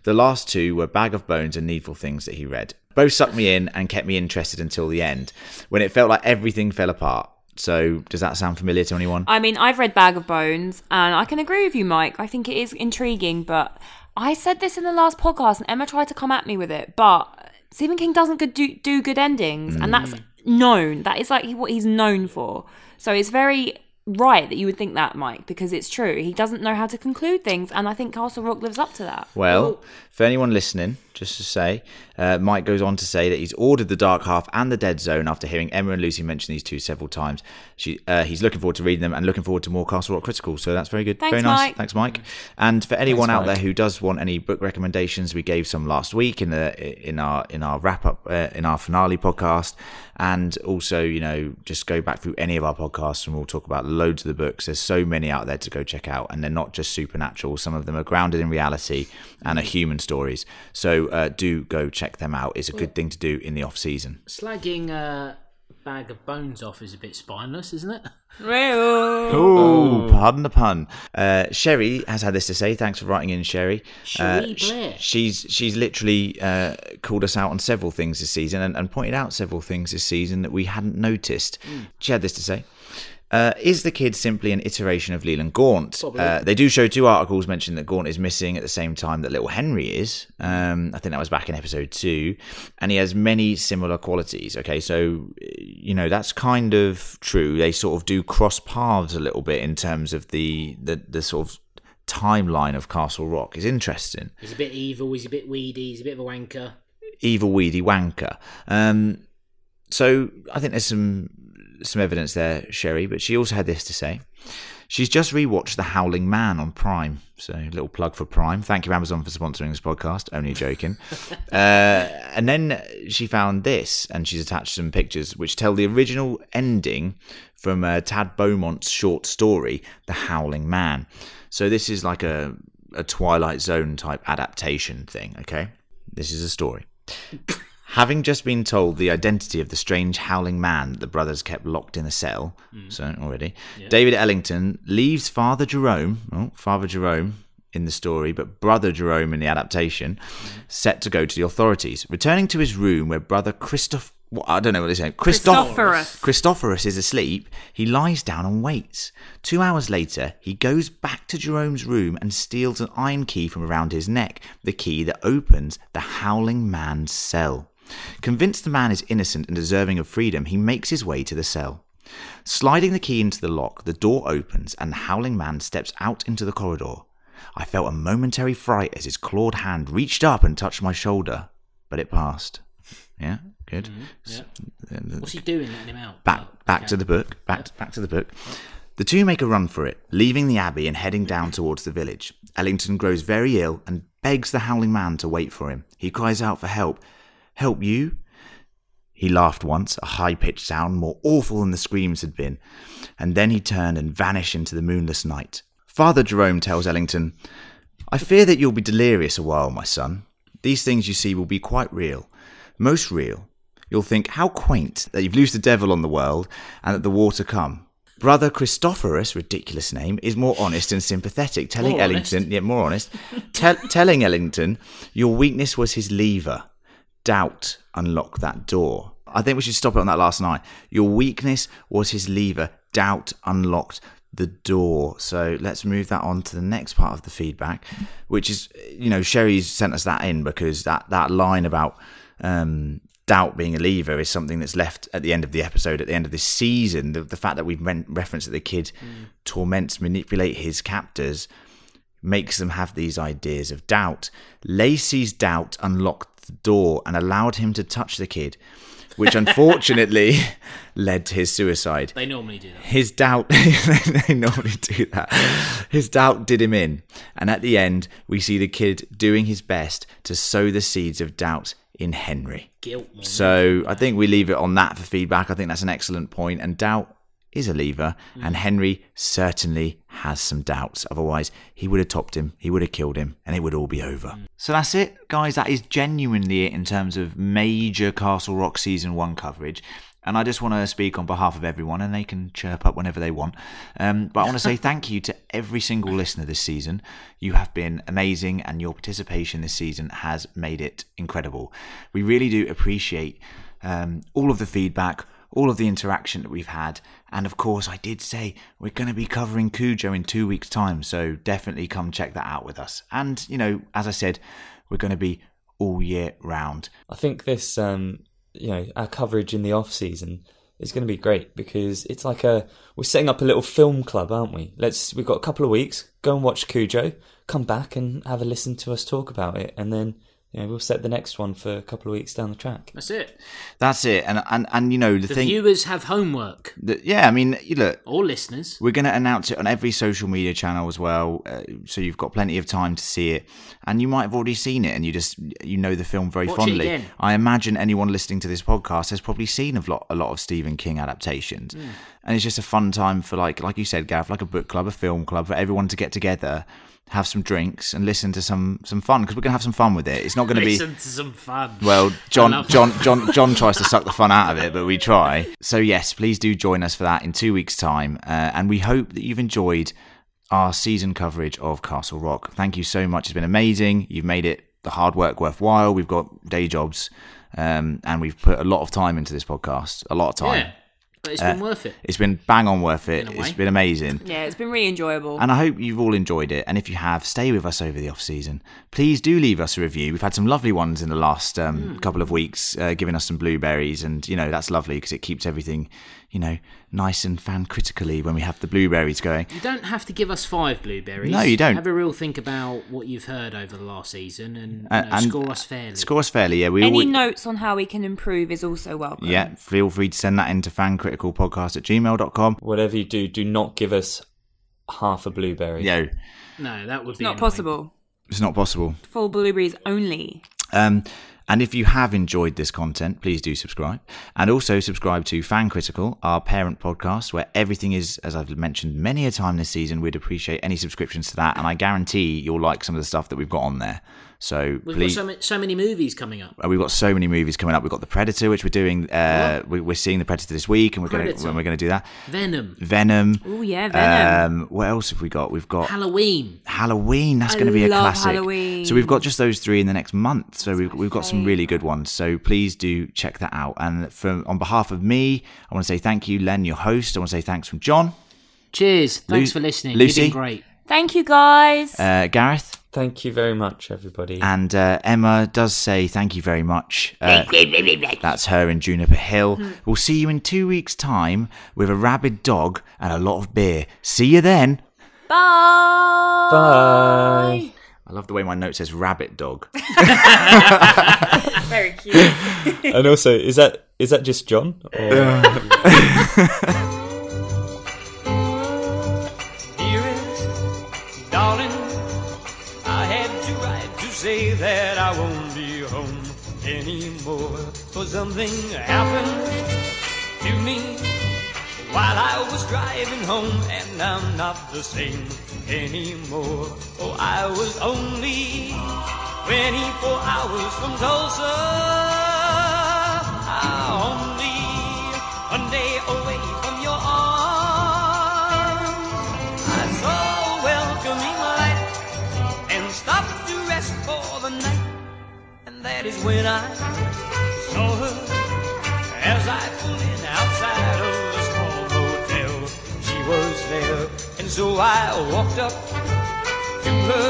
The last two were Bag of Bones and Needful Things that he read. Both sucked me in and kept me interested until the end, when it felt like everything fell apart. So, does that sound familiar to anyone? I mean, I've read Bag of Bones, and I can agree with you, Mike. I think it is intriguing, but I said this in the last podcast, and Emma tried to come at me with it. But Stephen King doesn't good do, do good endings, and that's mm. known. That is like what he's known for. So it's very right that you would think that, Mike, because it's true. He doesn't know how to conclude things, and I think Castle Rock lives up to that. Well, for anyone listening, just to say, uh, Mike goes on to say that he's ordered the Dark Half and the Dead Zone after hearing Emma and Lucy mention these two several times. She, uh, he's looking forward to reading them and looking forward to more Castle Rock Critical. So that's very good. Thanks, very nice. Mike. Thanks, Mike. And for anyone Thanks, out Mike. there who does want any book recommendations, we gave some last week in the in our in our wrap up uh, in our finale podcast. And also, you know, just go back through any of our podcasts and we'll talk about loads of the books. There's so many out there to go check out, and they're not just supernatural. Some of them are grounded in reality and are human stories. So uh, do go check them out. It's a good thing to do in the off season. slagging a bag of bones off is a bit spineless, isn't it? Oh, pardon the pun. Uh, Sherry has had this to say. Thanks for writing in, Sherry. Sherry Uh, sh- Blair. she's she's literally uh, called us out on several things this season and, and pointed out several things this season that we hadn't noticed. She had this to say. Uh, is the kid simply an iteration of Leland Gaunt? Uh, they do show two articles mentioning that Gaunt is missing at the same time that little Henry is. Um, I think that was back in episode two, and he has many similar qualities. Okay, so you know that's kind of true. They sort of do cross paths a little bit in terms of the the, the sort of timeline of Castle Rock. is interesting He's a bit evil. He's a bit weedy. He's a bit of a wanker. evil weedy wanker. Um, so I think there's some some evidence there, Sherry. But she also had this to say. She's just rewatched The Howling Man on Prime. So a little plug for Prime. Thank you Amazon for sponsoring this podcast. Only joking. [laughs] uh, and then she found this, and she's attached some pictures which tell the original ending from uh, Tad Beaumont's short story, The Howling Man. So this is like a a Twilight Zone type adaptation thing. Okay, this is a story. [laughs] Having just been told the identity of the strange howling man that the brothers kept locked in a cell, mm. so already, David Ellington leaves Father Jerome, oh, Father Jerome in the story, but Brother Jerome in the adaptation, mm. set to go to the authorities. Returning to his room where Brother Christoph, what, I don't know what he's saying, Christoph, Christophorus. Christophorus is asleep. He lies down and waits. Two hours later, he goes back to Jerome's room and steals an iron key from around his neck, the key that opens the Howling Man's cell. Convinced the man is innocent and deserving of freedom, he makes his way to the cell. Sliding the key into the lock, the door opens and the Howling Man steps out into the corridor. I felt a momentary fright as his clawed hand reached up and touched my shoulder, but it passed. Yeah, good. Mm-hmm. Yeah. Uh, What's he doing letting him out? back back okay. to the book back back to the book the two make a run for it leaving the abbey and heading down towards the village ellington grows very ill and begs the howling man to wait for him he cries out for help help you he laughed once a high-pitched sound more awful than the screams had been and then he turned and vanished into the moonless night father jerome tells ellington i fear that you'll be delirious a while my son these things you see will be quite real most real You'll think, how quaint that you've loosed the devil on the world and that the water come. Brother Christophorus, ridiculous name, is more honest and sympathetic, telling More Ellington, honest? yeah, more honest, [laughs] tell, telling Ellington, your weakness was his lever. Doubt unlocked that door. I think we should stop it on that last line. Your weakness was his lever. Doubt unlocked the door. So let's move that on to the next part of the feedback, which is, you know, Sherry's sent us that in because that, that line about um, doubt being a lever is something that's left at the end of the episode, at the end of this season. The, the fact that we've referenced that the kid torments, manipulate his captors makes them have these ideas of doubt. Lacy's doubt unlocked the door and allowed him to touch the kid, which unfortunately [laughs] led to his suicide. They normally do that. His doubt, [laughs] they normally do that. His doubt did him in. And at the end, we see the kid doing his best to sow the seeds of doubt in Henry. Guilt. So I think we leave it on that for feedback. I think that's an excellent point. And doubt is a lever, and Henry certainly has some doubts. Otherwise, he would have topped him, he would have killed him, and it would all be over. So that's it, guys. That is genuinely it in terms of major Castle Rock season one coverage. And I just want to speak on behalf of everyone, and they can chirp up whenever they want. Um, but I want to say [laughs] thank you to every single listener this season. You have been amazing, and your participation this season has made it incredible. We really do appreciate um, all of the feedback, all of the interaction that we've had. And of course, I did say we're going to be covering Cujo in two weeks' time, so definitely come check that out with us. And, you know, as I said, we're going to be all year round. I think this, um, you know, our coverage in the off season is going to be great because it's like a we're setting up a little film club, aren't we? Let's we've got a couple of weeks. Go and watch Cujo. Come back and have a listen to us talk about it, and then you know we'll set the next one for a couple of weeks down the track. That's it. That's it. And, and, and you know, the, The thing. viewers have homework, that, yeah, I mean, you look, or listeners. We're going to announce it on every social media channel as well, uh, so you've got plenty of time to see it. And you might have already seen it, and you just you know the film very Watch it fondly. again. I imagine anyone listening to this podcast has probably seen a lot a lot of Stephen King adaptations, Hmm. and it's just a fun time for like like you said, Gav, like a book club, a film club, for everyone to get together. Have some drinks and listen to some some fun because we're gonna have some fun with it. It's not gonna be Listen to some fun. well, John, John, John, John tries to [laughs] suck the fun out of it, but we try. So yes, please do join us for that in two weeks' time, uh, and we hope that you've enjoyed our season coverage of Castle Rock. Thank you so much; it's been amazing. You've made it the hard work worthwhile. We've got day jobs, um, and we've put a lot of time into this podcast. A lot of time. Yeah, but it's Uh, been worth it. It's been bang on worth it. It's been amazing. Yeah, it's been really enjoyable. And I hope you've all enjoyed it. And if you have, stay with us over the off season. Please do leave us a review. We've had some lovely ones in the last um, couple of weeks, uh, giving us some blueberries, and you know that's lovely because it keeps everything, you know, nice and fan critically when we have the blueberries going. You don't have to give us five blueberries. No, you don't. Have a real think about what you've heard over the last season and, you Uh, know, and- score us fairly. Score us fairly, yeah. We Any always, notes on how we can improve is also welcome. yeah. Feel free to send that into fancriticalpodcast at gmail.com. Whatever you do, do not give us half a blueberry. Yeah, no, that would It's be not annoying. possible. it's not possible. Full blueberries only. Um, and if you have enjoyed this content, please do subscribe. And also subscribe to Fan Critical, our parent podcast, where everything is, as I've mentioned many a time this season, we'd appreciate any subscriptions to that. And I guarantee you'll like some of the stuff that we've got on there. So We've please. got so many, so many movies coming up. uh, We've got so many movies coming up. We've got The Predator, which we're doing. Uh, we, we're seeing The Predator this week, and we're going to when we're going to do that. Venom, Venom. Oh yeah, Venom. Um, what else have we got? We've got Halloween. Halloween. That's going to be a classic. Halloween. So we've got just those three in the next month. So we've we've got some really good ones. So please do check that out. And from on behalf of me, I want to say thank you, Len, your host. I want to say thanks from John, Cheers. Thanks Lu- for listening. Lucy? You've been great. Thank you guys. uh, Gareth, Thank you very much, everybody. and uh, Emma does say thank you very much. Uh, that's her in Juniper Hill. We'll see you in two weeks' time with a rabid dog and a lot of beer. See you then. Bye. Bye. I love the way my note says rabbit dog. [laughs] Very cute. [laughs] and also, is that is that just John? Or... [laughs] that I won't be home anymore. For something happened to me while I was driving home, and I'm not the same anymore. Oh, I was only 24 hours from Tulsa. Ah, that is when I saw her as I pulled in outside of the small motel. She was there and So I walked up to her,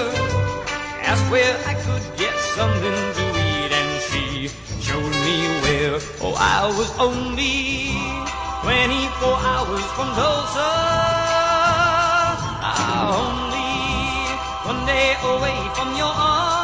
asked where I could get something to eat, and she showed me where. Oh, I was only 24 hours from Tulsa. Ah, only one day away from your arms.